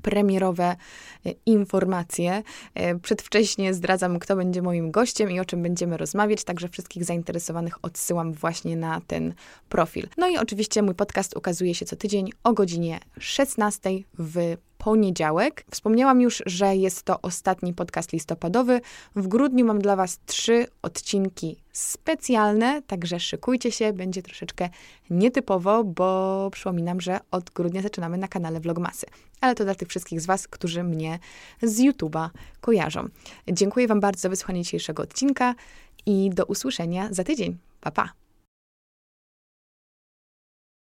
premierowe e, informacje. E, przedwcześnie zdradzam, kto będzie moim gościem i o czym będziemy rozmawiać, także wszystkich zainteresowanych odsyłam właśnie na ten profil. No i oczywiście mój podcast ukazuje się co tydzień o godzinie 16 w poniedziałek. Wspomniałam już, że jest to ostatni podcast listopadowy. W grudniu mam dla Was trzy odcinki specjalne, także szykujcie się, będzie troszeczkę nietypowo, bo przypominam, że od grudnia zaczynamy na kanale Vlogmasy. Ale to dla tych wszystkich z Was, którzy mnie z YouTube'a kojarzą. Dziękuję Wam bardzo za wysłuchanie dzisiejszego odcinka i do usłyszenia za tydzień. Pa, pa!